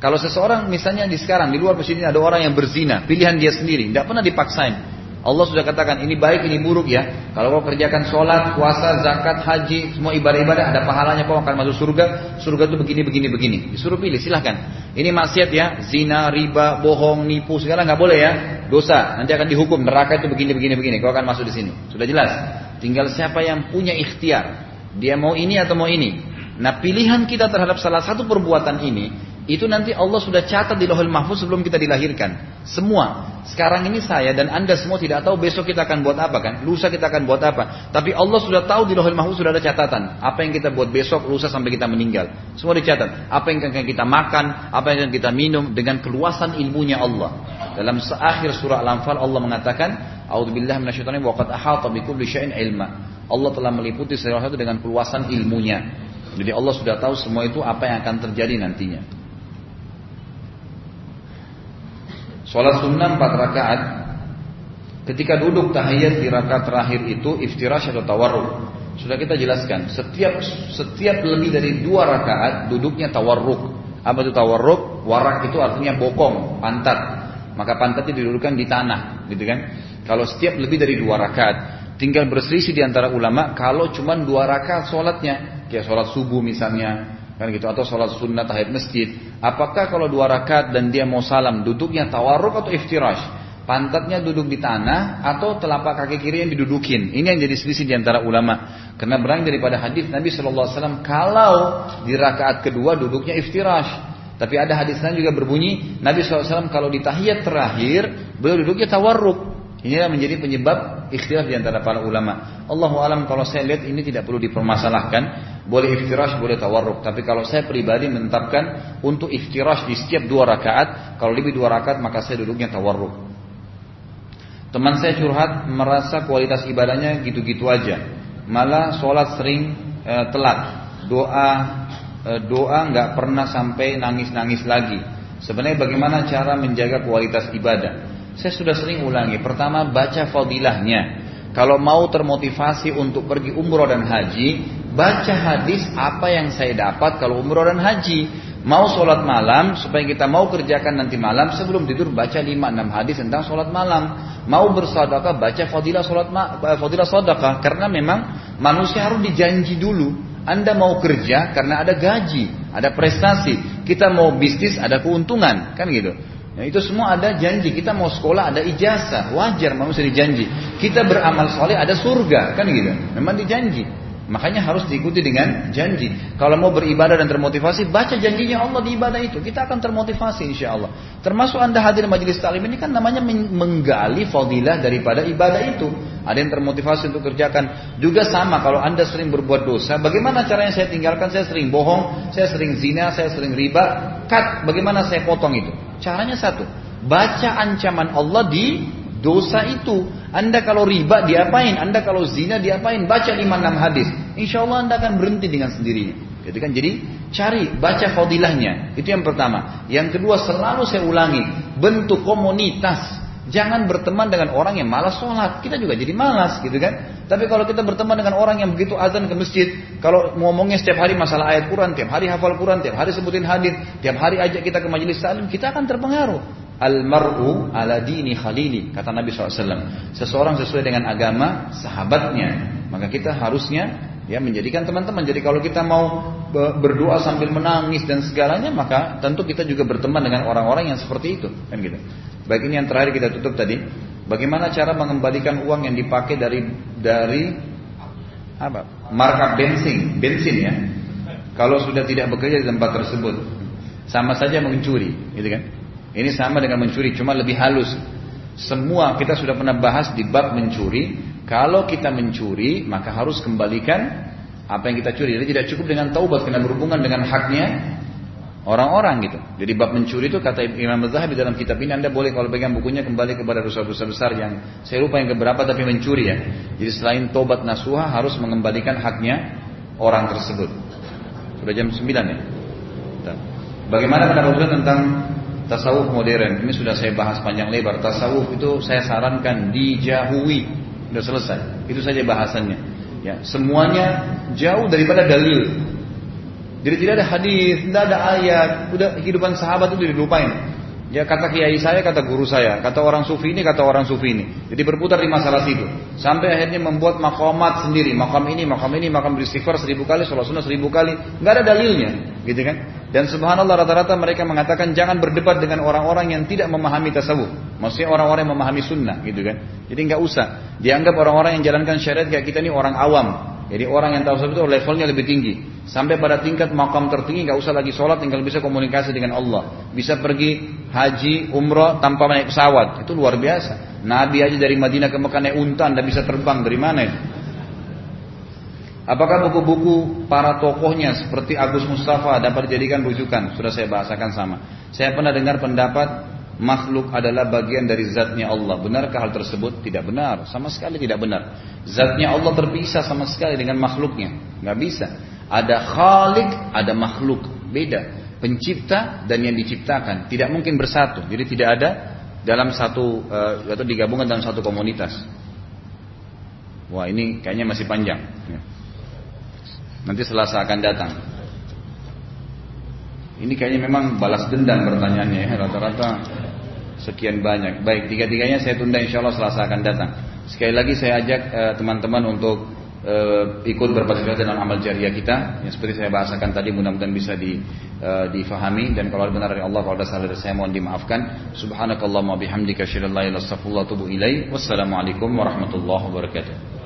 Kalau seseorang misalnya di sekarang di luar masjid ini ada orang yang berzina, pilihan dia sendiri, tidak pernah dipaksain. Allah sudah katakan ini baik ini buruk ya. Kalau kau kerjakan sholat, puasa, zakat, haji, semua ibadah-ibadah ada pahalanya kau akan masuk surga. Surga itu begini begini begini. Disuruh pilih silahkan. Ini maksiat ya, zina, riba, bohong, nipu segala nggak boleh ya. Dosa nanti akan dihukum neraka itu begini begini begini. Kau akan masuk di sini. Sudah jelas. Tinggal siapa yang punya ikhtiar. Dia mau ini atau mau ini. Nah pilihan kita terhadap salah satu perbuatan ini itu nanti Allah sudah catat di lohil mahfuz sebelum kita dilahirkan. Semua. Sekarang ini saya dan anda semua tidak tahu besok kita akan buat apa kan. Lusa kita akan buat apa. Tapi Allah sudah tahu di lohil mahfuz sudah ada catatan. Apa yang kita buat besok, lusa sampai kita meninggal. Semua dicatat. Apa yang akan kita makan, apa yang akan kita minum dengan keluasan ilmunya Allah. Dalam akhir surah Al-Anfal Allah mengatakan, A'udzubillah minasyaitonir wa qad ahata bikulli syai'in ilma. Allah telah meliputi segala sesuatu dengan keluasan ilmunya. Jadi Allah sudah tahu semua itu apa yang akan terjadi nantinya. Sholat sunnah 4 rakaat Ketika duduk tahiyat di rakaat terakhir itu iftirash atau tawarruk. Sudah kita jelaskan, setiap setiap lebih dari dua rakaat duduknya tawarruk. Apa itu tawarruk? Warak itu artinya bokong, pantat. Maka pantatnya didudukkan di tanah, gitu kan? Kalau setiap lebih dari dua rakaat, tinggal berselisih di antara ulama kalau cuma dua rakaat sholatnya, kayak sholat subuh misalnya, kan gitu atau sholat sunnah tahiyat masjid apakah kalau dua rakaat dan dia mau salam duduknya tawarruk atau iftirash pantatnya duduk di tanah atau telapak kaki kiri yang didudukin ini yang jadi selisih di antara ulama karena berang daripada hadis Nabi Wasallam kalau di rakaat kedua duduknya iftirash Tapi ada hadis lain juga berbunyi Nabi SAW kalau di tahiyat terakhir beliau duduknya tawarruk. Inilah menjadi penyebab ikhtilaf di antara para ulama. Allahu alam kalau saya lihat ini tidak perlu dipermasalahkan. Boleh iftirash, boleh tawarruk. Tapi kalau saya pribadi menetapkan untuk iftirash di setiap dua rakaat, kalau lebih dua rakaat maka saya duduknya tawarruk. Teman saya curhat merasa kualitas ibadahnya gitu-gitu aja. Malah sholat sering e, telat. Doa e, doa nggak pernah sampai nangis-nangis lagi. Sebenarnya bagaimana cara menjaga kualitas ibadah? Saya sudah sering ulangi. Pertama baca fadilahnya. Kalau mau termotivasi untuk pergi umroh dan haji, baca hadis apa yang saya dapat kalau umroh dan haji. Mau sholat malam supaya kita mau kerjakan nanti malam sebelum tidur baca 5-6 hadis tentang sholat malam. Mau bersedekah baca fadilah sholat eh, fadilah sedekah karena memang manusia harus dijanji dulu. Anda mau kerja karena ada gaji, ada prestasi. Kita mau bisnis ada keuntungan, kan gitu. Ya, itu semua ada janji. Kita mau sekolah ada ijazah. Wajar manusia dijanji. Kita beramal soleh ada surga. Kan gitu. Memang dijanji. Makanya harus diikuti dengan janji. Kalau mau beribadah dan termotivasi, baca janjinya Allah di ibadah itu. Kita akan termotivasi insya Allah. Termasuk anda hadir majelis talim ini kan namanya menggali fadilah daripada ibadah itu. Ada yang termotivasi untuk kerjakan. Juga sama kalau anda sering berbuat dosa. Bagaimana caranya saya tinggalkan? Saya sering bohong, saya sering zina, saya sering riba. Cut, bagaimana saya potong itu? Caranya satu. Baca ancaman Allah di dosa itu. Anda kalau riba diapain? Anda kalau zina diapain? Baca lima enam hadis. Insya Allah Anda akan berhenti dengan sendirinya. Gitu kan? Jadi cari baca fadilahnya. Itu yang pertama. Yang kedua selalu saya ulangi bentuk komunitas. Jangan berteman dengan orang yang malas sholat. Kita juga jadi malas gitu kan. Tapi kalau kita berteman dengan orang yang begitu azan ke masjid. Kalau ngomongnya setiap hari masalah ayat Quran. Tiap hari hafal Quran. Tiap hari sebutin hadis. Tiap hari ajak kita ke majelis salim. Kita akan terpengaruh. Al-mar'u ala dini khalili kata Nabi SAW. Seseorang sesuai dengan agama sahabatnya. Maka kita harusnya ya menjadikan teman-teman. Jadi kalau kita mau berdoa sambil menangis dan segalanya, maka tentu kita juga berteman dengan orang-orang yang seperti itu, kan gitu. Baik ini yang terakhir kita tutup tadi. Bagaimana cara mengembalikan uang yang dipakai dari dari apa? Markup bensin, bensin ya. Kalau sudah tidak bekerja di tempat tersebut, sama saja mencuri, gitu kan? Ini sama dengan mencuri, cuma lebih halus. Semua kita sudah pernah bahas di bab mencuri. Kalau kita mencuri, maka harus kembalikan apa yang kita curi. Jadi tidak cukup dengan taubat karena berhubungan dengan haknya orang-orang gitu. Jadi bab mencuri itu kata Imam Zahabi dalam kitab ini Anda boleh kalau pegang bukunya kembali kepada dosa-dosa besar yang saya lupa yang keberapa tapi mencuri ya. Jadi selain taubat nasuha harus mengembalikan haknya orang tersebut. Sudah jam 9 ya. Bagaimana pendapat tentang tasawuf modern. Ini sudah saya bahas panjang lebar. Tasawuf itu saya sarankan dijauhi. Sudah selesai. Itu saja bahasannya. Ya semuanya jauh daripada dalil. Jadi tidak ada hadis tidak ada ayat. Udah kehidupan sahabat itu dilupain Ya kata kiai saya, kata guru saya, kata orang sufi ini, kata orang sufi ini. Jadi berputar di masalah situ. Sampai akhirnya membuat makomat sendiri. Makam ini, makam ini, makam beristighfar seribu kali, sholat sunnah seribu kali. Nggak ada dalilnya. Gitu kan? Dan subhanallah rata-rata mereka mengatakan jangan berdebat dengan orang-orang yang tidak memahami tasawuf. Maksudnya orang-orang yang memahami sunnah gitu kan. Jadi nggak usah. Dianggap orang-orang yang jalankan syariat kayak kita ini orang awam. Jadi orang yang tahu itu levelnya lebih tinggi. Sampai pada tingkat makam tertinggi nggak usah lagi sholat, tinggal bisa komunikasi dengan Allah. Bisa pergi haji, umroh tanpa naik pesawat. Itu luar biasa. Nabi aja dari Madinah ke Mekah naik unta, anda bisa terbang dari mana itu? Apakah buku-buku para tokohnya seperti Agus Mustafa dapat dijadikan rujukan? Sudah saya bahasakan sama. Saya pernah dengar pendapat makhluk adalah bagian dari zatnya Allah. Benarkah hal tersebut? Tidak benar, sama sekali tidak benar. Zatnya Allah terpisah sama sekali dengan makhluknya, nggak bisa. Ada khalik, ada makhluk, beda. Pencipta dan yang diciptakan tidak mungkin bersatu. Jadi tidak ada dalam satu uh, atau digabungkan dalam satu komunitas. Wah ini kayaknya masih panjang. Ya. Nanti Selasa akan datang. Ini kayaknya memang balas dendam pertanyaannya ya. Rata-rata sekian banyak. Baik, tiga-tiganya saya tunda insya Allah selasa akan datang. Sekali lagi saya ajak eh, teman-teman uh, untuk uh, ikut berpartisipasi dalam amal jariah kita. Yang seperti saya bahasakan tadi mudah-mudahan bisa di, uh, difahami dan kalau benar dari Allah kalau ada salah dari saya mohon dimaafkan. Subhanakallahumma bihamdika asyhadu an la ilaha illa anta astaghfiruka wa. Wassalamualaikum warahmatullahi wabarakatuh.